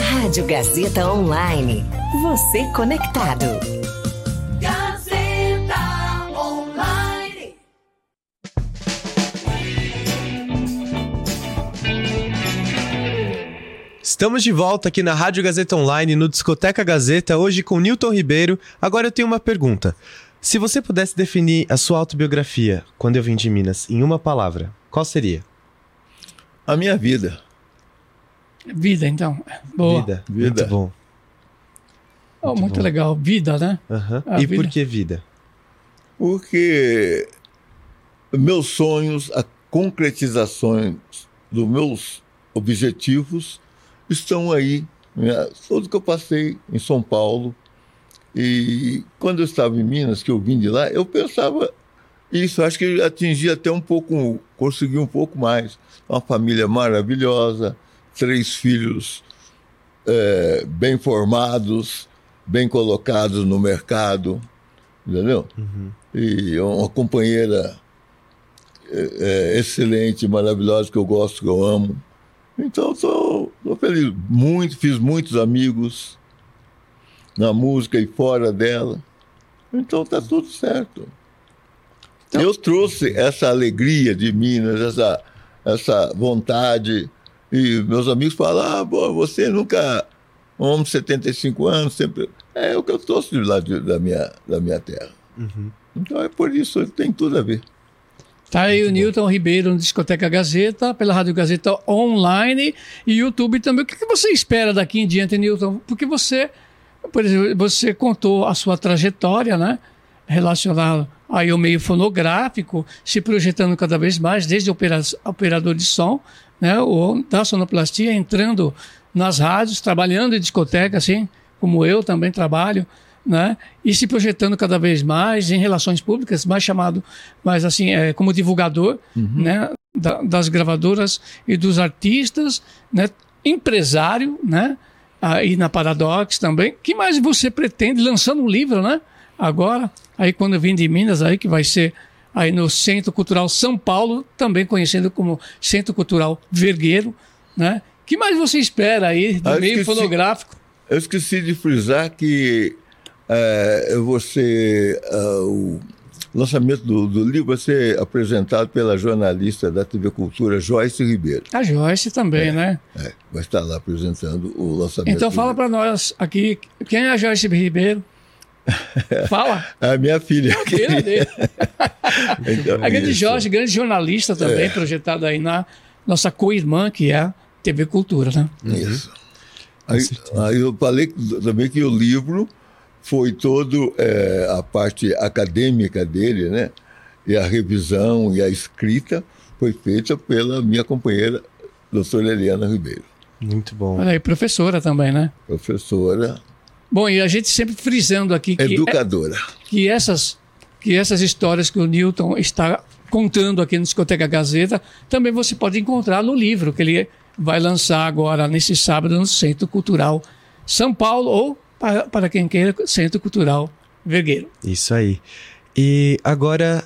Speaker 6: Rádio Gazeta Online. Você conectado.
Speaker 2: Estamos de volta aqui na Rádio Gazeta Online, no Discoteca Gazeta, hoje com Newton Ribeiro. Agora eu tenho uma pergunta. Se você pudesse definir a sua autobiografia, quando eu vim de Minas, em uma palavra, qual seria?
Speaker 4: A minha vida.
Speaker 3: Vida, então. Boa.
Speaker 2: Vida.
Speaker 4: Vida.
Speaker 2: Muito bom.
Speaker 3: Oh, muito legal. Vida, né? A
Speaker 2: E por
Speaker 3: vida.
Speaker 2: que vida?
Speaker 4: Porque meus sonhos, a concretizações dos meus objetivos estão aí. Né? Tudo que eu passei em São Paulo. E quando eu estava em Minas, que eu vim de lá, eu pensava isso. Acho que eu atingi até um pouco, consegui um pouco mais. Uma família maravilhosa, três filhos eh, bem formados, bem colocados no mercado, entendeu? E uma companheira eh, eh, excelente, maravilhosa, que eu gosto, que eu amo. Então, estou feliz. Muito, fiz muitos amigos na música e fora dela. Então, está tudo certo. eu trouxe essa alegria de Minas, essa, essa vontade. E meus amigos falam: ah, pô, você nunca. Homem de 75 anos, sempre. É o que eu trouxe de lá de- da, minha, da minha terra. Então é por isso, tem tudo a ver.
Speaker 3: Tá aí o Newton Ribeiro no Discoteca Gazeta, pela Rádio Gazeta Online e YouTube também. O que, que você espera daqui em diante, Newton? Porque você, por exemplo, você contou a sua trajetória, né? Relacionada aí ao meio fonográfico, se projetando cada vez mais, desde opera- operador de som, né? Ou da sonoplastia, entrando nas rádios, trabalhando em discoteca, assim, como eu também trabalho né? E se projetando cada vez mais em relações públicas, mais chamado, mais assim, é, como divulgador, né? da- das gravadoras e dos artistas, né? Empresário, né? Aí na Paradox também. que mais você pretende lançando um livro, né? Agora, aí quando eu vim de Minas, aí que vai ser aí no Centro Cultural São Paulo, também conhecido como Centro Cultural Vergueiro, né? que mais você espera aí do
Speaker 4: Ah,
Speaker 3: meio
Speaker 4: esqueci.
Speaker 3: fonográfico?
Speaker 4: Eu esqueci de frisar que é, você, ah, o lançamento do, do livro vai ser apresentado pela jornalista da TV Cultura, Joyce Ribeiro.
Speaker 3: A Joyce também, né?
Speaker 4: É, vai estar lá apresentando o lançamento.
Speaker 3: Então fala para nós aqui, quem é a Joyce Ribeiro? Fala.
Speaker 4: A minha filha.
Speaker 3: Filha dele.
Speaker 4: Então,
Speaker 3: A grande
Speaker 4: isso.
Speaker 3: Jorge, grande jornalista também, projetada aí na nossa co-irmã, que é a TV Cultura, né?
Speaker 4: Isso. Aí, aí eu falei também que o livro foi todo é, a parte acadêmica dele, né? E a revisão e a escrita foi feita pela minha companheira, doutora Eliana Ribeiro,
Speaker 2: Muito bom.
Speaker 3: Olha aí, professora também, né?
Speaker 4: professora,
Speaker 3: Bom, e a gente sempre frisando aqui que,
Speaker 4: educadora.
Speaker 3: que, essas, que essas histórias que o Newton está contando aqui no Discoteca Gazeta, também você pode encontrar no livro que ele vai lançar agora, nesse sábado, no Centro Cultural São Paulo, ou, para, para quem queira, Centro Cultural Vergueiro.
Speaker 2: Isso aí. E agora,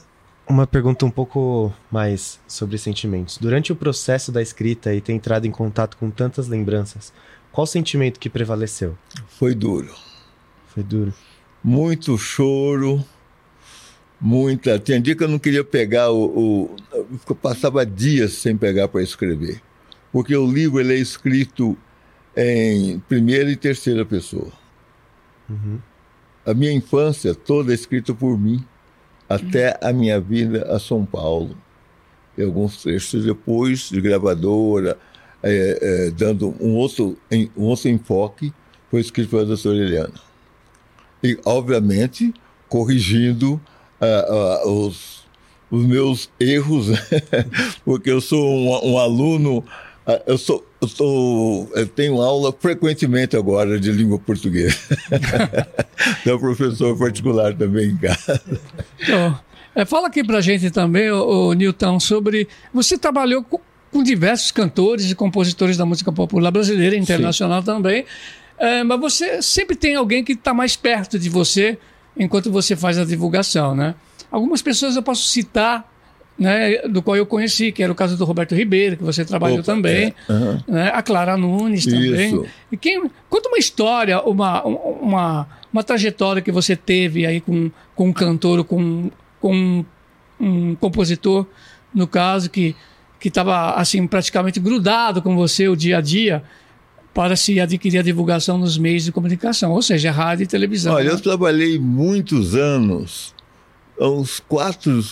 Speaker 2: uma pergunta um pouco mais sobre sentimentos. Durante o processo da escrita e ter entrado em contato com tantas lembranças, qual sentimento que prevaleceu?
Speaker 4: Foi duro.
Speaker 2: Foi duro.
Speaker 4: Muito choro, muita. Tinha dia que eu não queria pegar o. o eu passava dias sem pegar para escrever. Porque o livro ele é escrito em primeira e terceira pessoa. A minha infância toda é escrita por mim, até a minha vinda a São Paulo. E alguns trechos depois, de gravadora, é, é, dando um outro, um outro enfoque, foi escrito pela doutora Eliana e, obviamente, corrigindo os, os meus erros, porque eu sou um, um aluno, eu, sou, eu, sou, eu tenho aula frequentemente agora de língua portuguesa. Sou professor particular também em casa.
Speaker 3: Então, é, fala aqui pra gente também, o, Nilton, sobre. Você trabalhou com, com diversos cantores e compositores da música popular brasileira e internacional também. É, mas você sempre tem alguém que está mais perto de você enquanto você faz a divulgação, né? Algumas pessoas eu posso citar né, do qual eu conheci, que era o caso do Roberto Ribeiro, que você trabalhou
Speaker 4: Opa,
Speaker 3: também,
Speaker 4: é, aham.
Speaker 3: né, a Clara Nunes também.
Speaker 4: Isso.
Speaker 3: E quem, conta uma história, uma, uma, uma trajetória que você teve aí com, com um cantor, com, com um compositor, no caso, que que estava assim praticamente grudado com você o dia a dia para se adquirir a divulgação nos meios de comunicação, ou seja, rádio e televisão.
Speaker 4: Olha,
Speaker 3: né?
Speaker 4: eu trabalhei muitos anos, uns quatro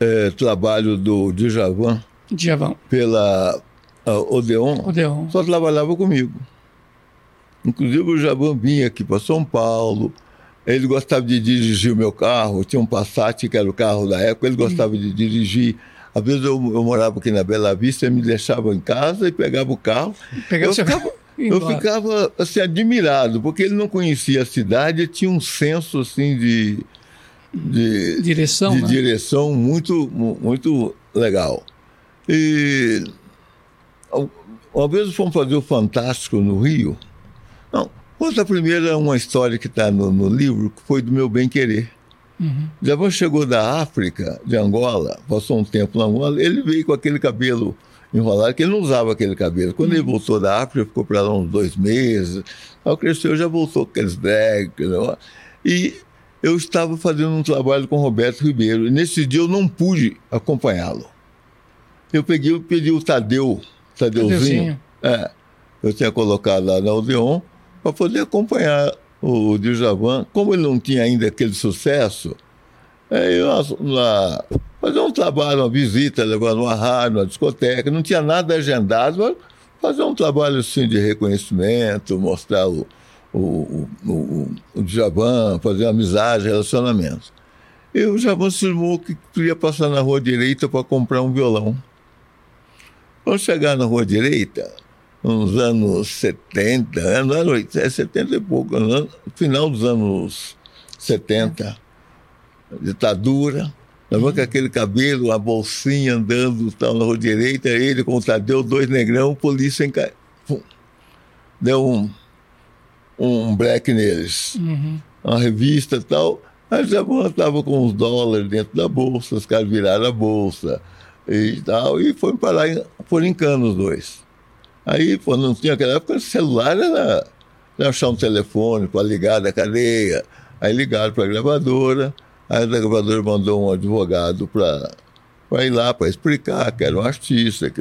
Speaker 4: eh, trabalhos do Djavan
Speaker 3: Djavan,
Speaker 4: pela Odeon,
Speaker 3: Odeon.
Speaker 4: só trabalhava comigo. Inclusive o Djavan vinha aqui para São Paulo, ele gostava de dirigir o meu carro, tinha um Passat que era o carro da época, ele gostava de dirigir. Às vezes eu, eu morava aqui na Bela Vista, ele me deixava em casa e pegava o carro.
Speaker 3: Pegava
Speaker 4: eu ficava,
Speaker 3: e
Speaker 4: eu ficava assim, admirado, porque ele não conhecia a cidade, ele tinha um senso assim de, de,
Speaker 3: Direção,
Speaker 4: de
Speaker 3: né?
Speaker 4: direção muito, mu- muito legal. E uma vez fomos fazer o Fantástico no Rio. Não, conta primeiro uma história que está no, no livro, que foi do meu bem querer.
Speaker 3: Uhum.
Speaker 4: Depois chegou da África, de Angola, passou um tempo na Angola, ele veio com aquele cabelo enrolado, que ele não usava aquele cabelo. Quando ele voltou da África, ficou para lá uns dois meses, aí cresceu, já voltou com aqueles drag, e eu estava fazendo um trabalho com o Roberto Ribeiro, e nesse dia eu não pude acompanhá-lo. Eu peguei, eu pedi o Tadeu, Tadeuzinho,
Speaker 3: Tadeuzinho.
Speaker 4: é, eu tinha colocado lá na Odeon, para poder acompanhar o Djavan. Como ele não tinha ainda aquele sucesso, aí nós lá, fazer um trabalho, uma visita, levar numa rádio, numa discoteca, não tinha nada agendado, mas fazer um trabalho assim de reconhecimento, mostrar o, o, o, o, o Djavan, fazer amizade, relacionamentos. E o Djavan cismou que queria passar na rua direita para comprar um violão. Quando chegar na rua direita, nos anos 70, anos, anos 80, é 70 e pouco, anos, final dos anos 70, ditadura, levando com aquele cabelo, a bolsinha andando tal, na rua direita, ele com o Tadeu, dois negrão, polícia em. Deu um, um black neles. Uma revista e tal. Aí já estava com uns dólares dentro da bolsa, os caras viraram a bolsa e tal, e foram parar foram em cano os dois. Aí, pô, não tinha aquela época, o celular era, era achar um telefone para ligar da cadeia. Aí ligaram para a gravadora, aí a gravadora mandou um advogado para para ir lá para explicar que era um artista, que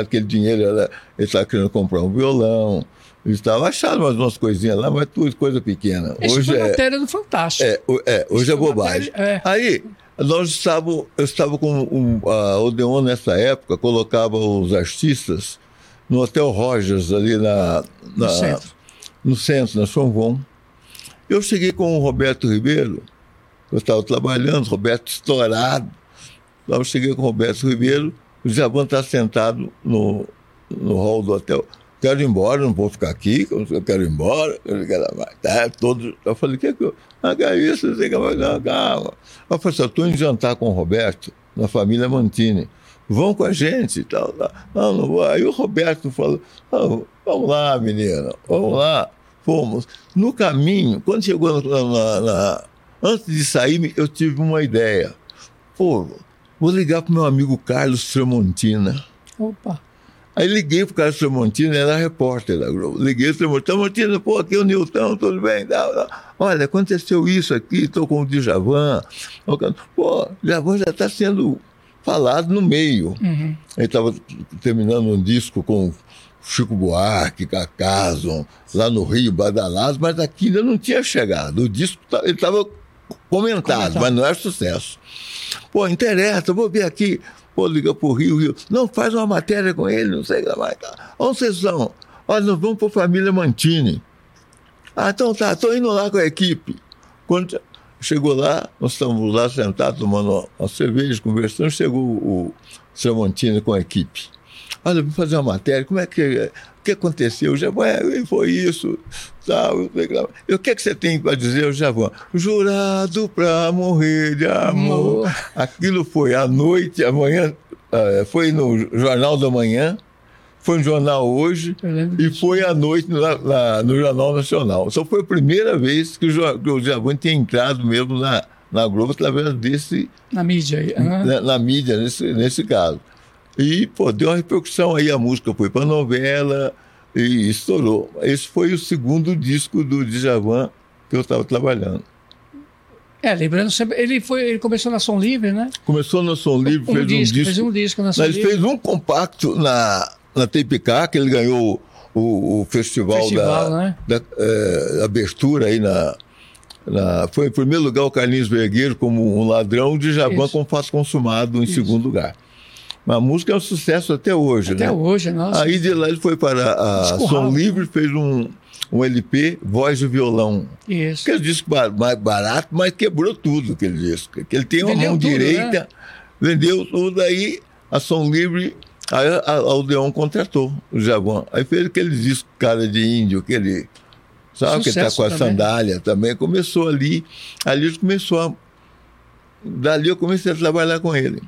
Speaker 4: aquele dinheiro era, ele estava querendo comprar um violão. Eles estavam achando umas, umas coisinhas lá, mas tudo coisa pequena.
Speaker 3: Isso
Speaker 4: Hoje
Speaker 3: foi
Speaker 4: é,
Speaker 3: matéria do Fantástico.
Speaker 4: é, é, hoje
Speaker 3: Isso
Speaker 4: é bobagem.
Speaker 3: matéria- é.
Speaker 4: Aí, nós estávamos, eu estava com um, a Odeon nessa época, colocava os artistas no Hotel Rogers, ali na, na-
Speaker 3: No centro.
Speaker 4: no centro, na São João. Eu cheguei com o Roberto Ribeiro, eu estava trabalhando, Roberto estourado. Então, eu cheguei com o Roberto Ribeiro, o Javan está sentado no, no hall do hotel. Quero ir embora, não vou ficar aqui, eu quero ir embora, eu quero mais. Tá, todo, eu falei, o que é que eu. Ah, que é isso? Você quer mais? Calma. Eu falei assim, eu estou indo jantar com o Roberto, na família Mantini. Vão com a gente e tal. Não, não vou. Aí o Roberto falou, "Ah, vamos lá, menina, vamos lá. Fomos. No caminho, quando chegou na, na- Antes de sair, eu tive uma ideia. Pô, vou ligar pro meu amigo Carlos Tramontina.
Speaker 3: Opa.
Speaker 4: Aí liguei pro Carlos Tramontina, era repórter da Globo. Liguei pro Tramontina, Tramontina, pô, aqui é o Nilton, tudo bem? Tal, tal. Olha, aconteceu isso aqui, estou com o Djavan. Pô, Djavan já está sendo falado no meio.
Speaker 3: Uhum.
Speaker 4: Ele estava terminando um disco com Chico Buarque, Cacaso, lá no Rio, badalado, mas aqui ainda não tinha chegado. O disco tá- ele estava comentado,
Speaker 3: Comentado.
Speaker 4: mas não era sucesso. Pô, interessa, vou ver aqui. Pô, liga pro Rio, Rio. Não, faz uma matéria com ele, não sei o que mais. Tá. Onde vocês são? Olha, nós vamos para família Mantini. Ah, então tá, estou indo lá com a equipe. Quando chegou lá, nós estamos lá sentados, tomando uma, cerveja, conversando, chegou o, o Tramontina com a equipe. Olha, vou fazer uma matéria, como é que. O que aconteceu? Já "Ué, foi isso, tal, o que lá." E o que, é que você tem para dizer, o Javão? Jurado para morrer de amor.
Speaker 3: Amor.
Speaker 4: Aquilo foi à noite, amanhã, eh, foi no Jornal da Manhã, foi no Jornal Hoje
Speaker 3: Eu
Speaker 4: e foi à noite no, na- no Jornal Nacional. Só foi a primeira vez que o, que o Djavan tinha entrado mesmo na, na Globo através desse,
Speaker 3: Na mídia aham.
Speaker 4: na, na mídia, nesse, nesse caso. E, pô, deu uma repercussão aí, a música foi para novela e estourou. Esse foi o segundo disco do Djavan que eu estava trabalhando.
Speaker 3: É, lembrando sempre, ele, foi, ele começou na Som Livre, né?
Speaker 4: Começou no Som Livre,
Speaker 3: Um
Speaker 4: fez
Speaker 3: disco,
Speaker 4: um disco.
Speaker 3: fez um disco na Som
Speaker 4: Mas
Speaker 3: Livre.
Speaker 4: fez um compacto na, na TPK, que ele ganhou o, o festival,
Speaker 3: Festival,
Speaker 4: da,
Speaker 3: né?
Speaker 4: da eh, abertura aí na, na- Foi em primeiro lugar o Carlinhos Vergueiro como um ladrão, Djavan
Speaker 3: Isso.
Speaker 4: com Fato Consumado em segundo lugar. Mas a música é um sucesso até hoje,
Speaker 3: Até
Speaker 4: né?
Speaker 3: hoje, nossa.
Speaker 4: Aí de lá ele foi para a
Speaker 3: Disco
Speaker 4: Som Livre, fez um, um LP, Voz e Violão.
Speaker 3: Isso.
Speaker 4: Aquele disco ba- mais barato, mas quebrou tudo aquele disco. Que ele tem uma
Speaker 3: Vendeu
Speaker 4: mão
Speaker 3: tudo,
Speaker 4: direita,
Speaker 3: né?
Speaker 4: vendeu tudo, aí a Som Livre, aí a, a Aldeon contratou o Javan. Aí fez aquele disco cara de índio, aquele. Sabe que ele tá
Speaker 3: Sucesso
Speaker 4: com a
Speaker 3: também.
Speaker 4: sandália também. Começou ali, ali ele começou a. Dali eu comecei a trabalhar com ele.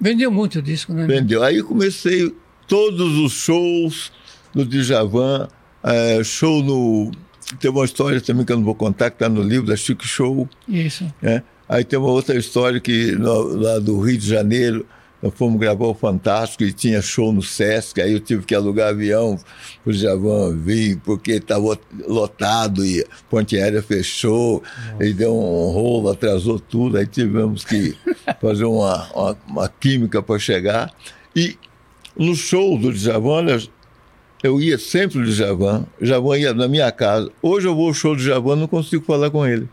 Speaker 3: Vendeu muito o disco, né?
Speaker 4: Entendeu? Aí comecei todos os shows do Djavan, eh, show no. Tem uma história também que eu não vou contar, que está no livro, da Chico Show.
Speaker 3: Isso.
Speaker 4: né? Aí tem uma outra história que no- lá do Rio de Janeiro, nós fomos gravar o Fantástico e tinha show no Sesc, aí eu tive que alugar avião para o Javan vir, porque estava lotado e a ponte aérea fechou, e deu um rolo, atrasou tudo, aí tivemos que fazer uma, uma, uma química para chegar. E no show do Djavan, olha, eu ia sempre do Djavan, o Djavan ia na minha casa. Hoje eu vou ao show do Djavan, não consigo falar com ele.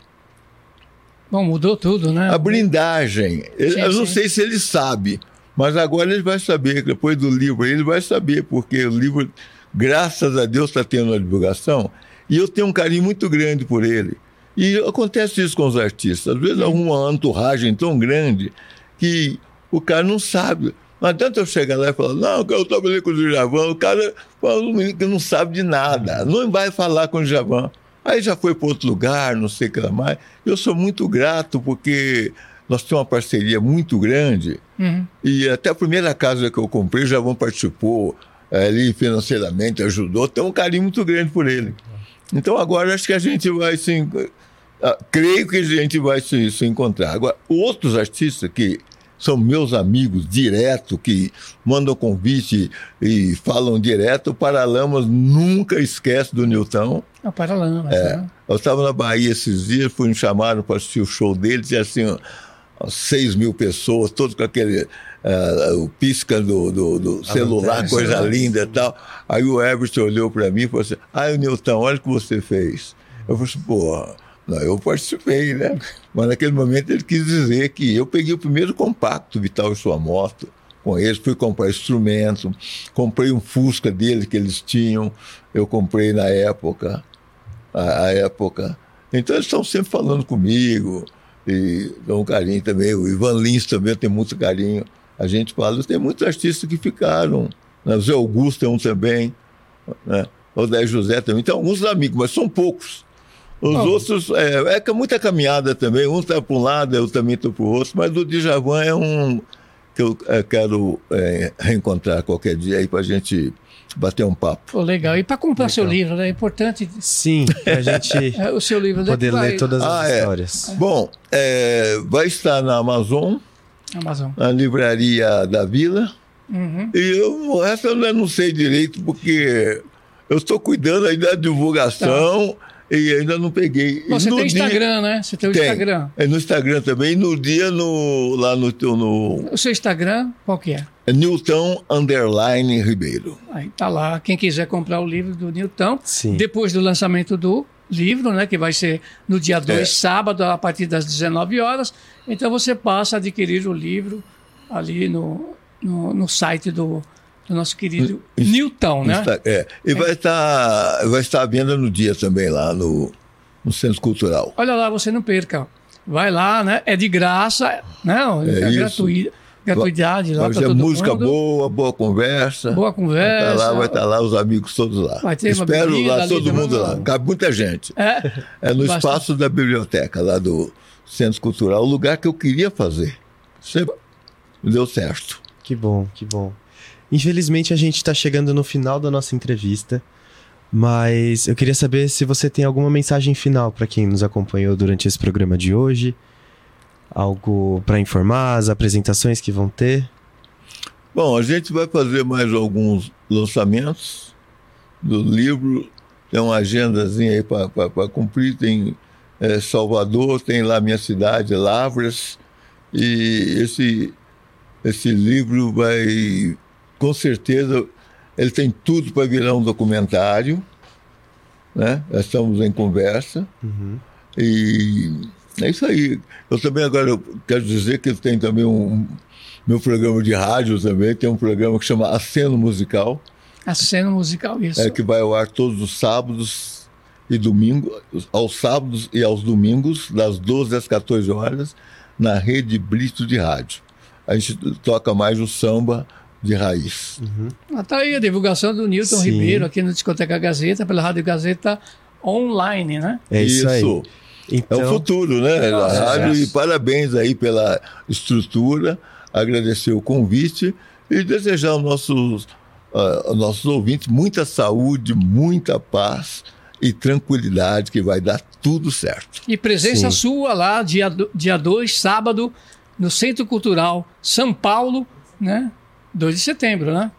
Speaker 3: Bom, mudou tudo, né?
Speaker 4: A blindagem.
Speaker 3: Sim,
Speaker 4: eu não
Speaker 3: sim.
Speaker 4: sei se ele sabe, mas agora ele vai saber. Depois do livro, ele vai saber, porque o livro, graças a Deus, está tendo uma divulgação. E eu tenho um carinho muito grande por ele. E acontece isso com os artistas. Às vezes, alguma entouragem tão grande que o cara não sabe. Não adianta eu chegar lá e falar, não, eu trabalhei com o Djavan. O cara fala um menino que não sabe de nada. Não vai falar com o Djavan. Aí já foi para outro lugar, não sei o que lá mais. Eu sou muito grato porque nós temos uma parceria muito grande.
Speaker 3: Uhum.
Speaker 4: E até a primeira casa que eu comprei, o Javão participou eh, ali financeiramente, ajudou. Tem um carinho muito grande por ele. Então agora acho que a gente vai se. ah, creio que a gente vai se, se encontrar. Agora, outros artistas que são meus amigos direto, que mandam convite e falam direto, o Paralamas nunca esquece do Newton.
Speaker 3: É o Paralamas,
Speaker 4: É.
Speaker 3: né?
Speaker 4: Eu estava na Bahia esses dias, fui me chamaram para assistir o show dele, tinha assim, 6 mil pessoas, todos com aquele. ah, o pisca do, do- do celular,
Speaker 2: lanterna,
Speaker 4: coisa
Speaker 2: celular.
Speaker 4: linda e tal. Aí o Everton olhou para mim e falou assim: Ah, o Nilton, olha o que você fez. Eu falei assim: pô, não, eu participei, né? Mas naquele momento ele quis dizer que eu peguei o primeiro compacto Vital e Sua Moto com eles, fui comprar instrumento, comprei um Fusca dele que eles tinham, eu comprei na época a, a época. Então eles estão sempre falando comigo e dão um carinho também. O Ivan Lins também tem muito carinho. A gente fala, tem muitos artistas que ficaram. Né? O Zé Augusto é um também. Né? O Zé José também. Tem alguns amigos, mas são poucos. Os
Speaker 3: Bom.
Speaker 4: outros, é, é é muita caminhada também. Um está para um lado, eu também estou para o outro. Mas o Djavan é um que eu é, quero é, reencontrar qualquer dia aí para a gente bater um papo.
Speaker 3: Pô, legal. E para comprar seu livro, né? É importante
Speaker 2: Sim, pra gente
Speaker 3: é, o seu livro.
Speaker 2: poder
Speaker 3: vai?
Speaker 2: ler todas as
Speaker 4: Ah, é.
Speaker 2: histórias.
Speaker 4: Bom, é, vai estar na Amazon,
Speaker 3: Amazon.
Speaker 4: na livraria da Vila.
Speaker 3: Uhum.
Speaker 4: E eu, o resto eu não sei direito, porque eu estou cuidando ainda da divulgação e ainda não peguei.
Speaker 3: Bom, você
Speaker 4: No
Speaker 3: tem
Speaker 4: dia-
Speaker 3: Instagram, né? Você tem o
Speaker 4: Tem.
Speaker 3: Instagram.
Speaker 4: É no Instagram também. No dia, no, lá no, no
Speaker 3: O seu Instagram, qual que é?
Speaker 4: é Newton Underline Ribeiro.
Speaker 3: Aí tá lá. Quem quiser comprar o livro do Newton,
Speaker 2: Sim.
Speaker 3: depois do lançamento do livro, né, que vai ser no dia 2,
Speaker 4: É.
Speaker 3: sábado, a partir das 19 horas. Então você passa a adquirir o livro ali no, no, no site do, do nosso querido. Newton, né?
Speaker 4: Insta- é. E vai estar, vai estar à venda no dia também, lá no, no Centro Cultural.
Speaker 3: Olha lá, você não perca. Vai lá, né? É de graça, né? É,
Speaker 4: É
Speaker 3: gratuito, gratuidade lá
Speaker 4: Vai
Speaker 3: para
Speaker 4: ser
Speaker 3: todo
Speaker 4: música
Speaker 3: mundo.
Speaker 4: boa, boa conversa.
Speaker 3: Boa
Speaker 4: Vai estar
Speaker 3: conversa.
Speaker 4: lá, vai estar lá os amigos todos lá.
Speaker 3: Vai ter uma
Speaker 4: Espero
Speaker 3: bebida
Speaker 4: lá
Speaker 3: ali
Speaker 4: todo mundo lá.
Speaker 3: não?
Speaker 4: Cabe muita gente.
Speaker 3: É,
Speaker 4: É no
Speaker 3: Bastante.
Speaker 4: espaço da biblioteca, lá do Centro Cultural, o lugar que eu queria fazer. Sempre deu certo.
Speaker 2: Que bom, que bom. Infelizmente a gente tá chegando no final da nossa entrevista, mas eu queria saber se você tem alguma mensagem final para quem nos acompanhou durante esse programa de hoje. algo para informar, as apresentações que vão ter?
Speaker 4: Bom, a gente vai fazer mais alguns lançamentos do livro. Tem uma agendazinha aí para cumprir. Tem é, Salvador, tem lá minha cidade, Lavras. E esse, esse livro vai, com certeza, ele tem tudo para virar um documentário. Né? Estamos em conversa.
Speaker 2: Uhum.
Speaker 4: E é isso aí. Eu também agora quero dizer que tem também um meu programa de rádio também, tem um programa que chama Aceno Musical.
Speaker 3: Aceno Musical, isso.
Speaker 4: É que vai ao ar todos os sábados e domingos, aos sábados e aos domingos, das 12 às 14 horas, na rede Brito de Rádio. A gente toca mais o samba de raiz.
Speaker 3: Uhum. Ah, tá aí a divulgação do Newton Sim. Ribeiro aqui no Discoteca Gazeta, pela Rádio Gazeta online, né?
Speaker 2: É isso, isso.
Speaker 4: Então... É o futuro, né? A rádio, é. e parabéns aí pela estrutura, agradecer o convite e desejar aos nossos, uh, aos nossos ouvintes muita saúde, muita paz e tranquilidade, que vai dar tudo certo.
Speaker 3: E presença Sim. sua lá, dia 2, dia dois, sábado, no Centro Cultural São Paulo, né? 2 de setembro, né?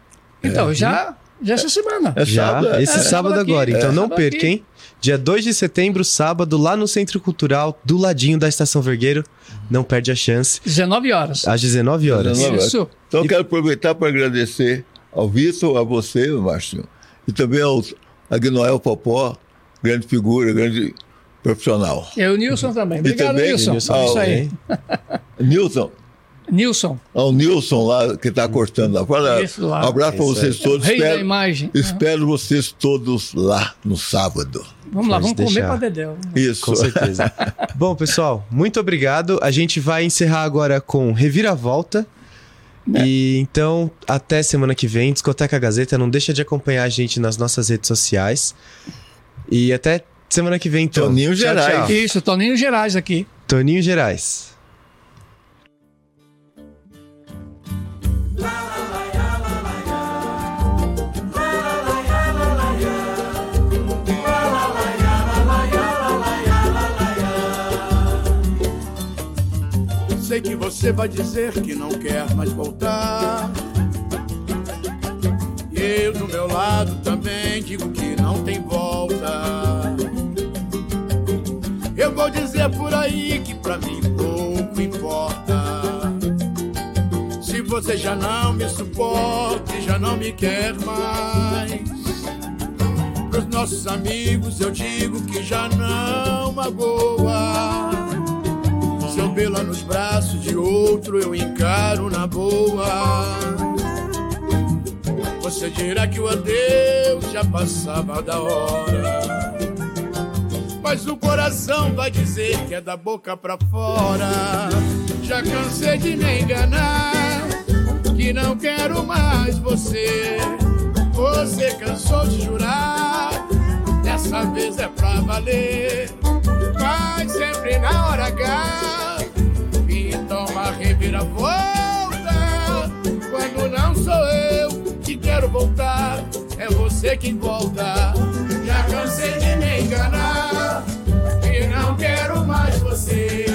Speaker 3: Então, é. já, já essa semana.
Speaker 2: É sábado, já, esse é, sábado agora. Então não perca, hein? Dia 2 de setembro, sábado, lá no Centro Cultural, do ladinho da Estação Vergueiro. Não perde a chance.
Speaker 3: 19 horas.
Speaker 2: Às 19 horas. 19 horas.
Speaker 3: Isso.
Speaker 4: Então eu quero aproveitar para agradecer ao Vitor, a você, Márcio, e também ao Agnoel Popó, grande figura, grande profissional.
Speaker 3: E o Nilson também. Obrigado, também, Nilson. Nilson. Ao, Isso aí.
Speaker 4: Nilson,
Speaker 3: Nilson.
Speaker 4: Ao Nilson lá, que está cortando lá. Fala, Isso lá. Um abraço para vocês todos.
Speaker 3: Rei espero, da imagem.
Speaker 4: Espero uhum. vocês todos lá no sábado.
Speaker 3: Vamos lá, vamos deixar. comer para Dedéu.
Speaker 4: Isso.
Speaker 2: Com certeza. Bom, pessoal, muito obrigado. A gente vai encerrar agora com Reviravolta. É. E então, até semana que vem, Discoteca Gazeta. Não deixa de acompanhar a gente nas nossas redes sociais. E até semana que vem, então.
Speaker 4: Toninho Gerais. Tchau, tchau.
Speaker 3: Isso, Toninho Gerais aqui.
Speaker 2: Toninho Gerais.
Speaker 8: Sei que você vai dizer que não quer mais voltar. E eu do meu lado também digo que não tem volta. Eu vou dizer por aí que pra mim pouco importa. Se você já não me suporta e já não me quer mais. Pros nossos amigos eu digo que já não magoa pela nos braços de outro eu encaro na boa. Você dirá que o adeus já passava da hora. Mas o coração vai dizer que é da boca pra fora. Já cansei de me enganar, que não quero mais você. Você cansou de jurar, dessa vez é pra valer. Mas sempre na hora H toma reviravolta. Quando não sou eu que quero voltar, é você quem volta. Já cansei de me enganar e não quero mais você.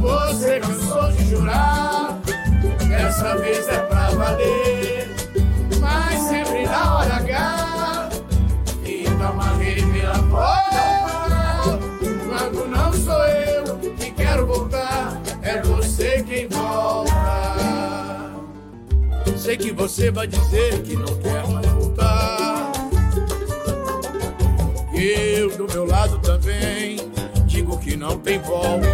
Speaker 8: Você cansou de jurar, dessa vez é pra valer. Mas sempre na hora H, e toma reviravolta. Sei que você vai dizer que não quer mais voltar. Eu do meu lado também digo que não tem volta.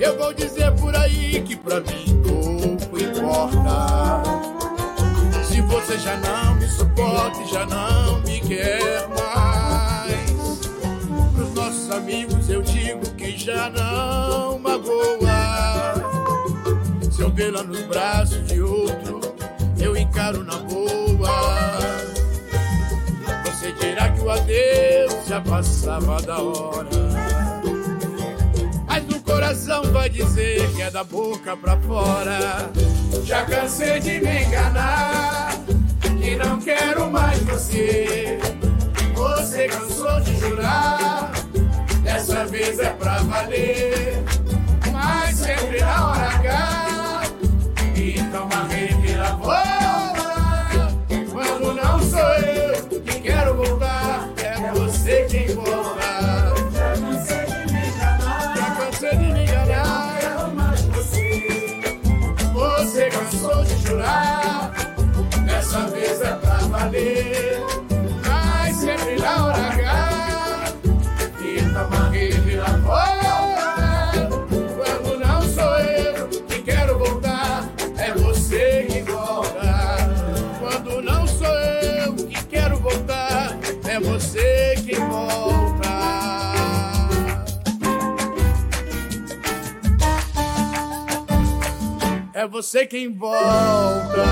Speaker 8: Eu vou dizer por aí que pra mim pouco importa. Se você já não me suporta e já não me quer mais, pros nossos amigos eu digo que já não vê-la nos braços de outro, eu encaro na boa. Você dirá que o adeus já passava da hora. Mas o coração vai dizer que é da boca pra fora. Já cansei de me enganar, que não quero mais você. Você cansou de jurar Dessa vez é pra valer. Mas sempre na hora H. Então uma reviravolta. você quem volta.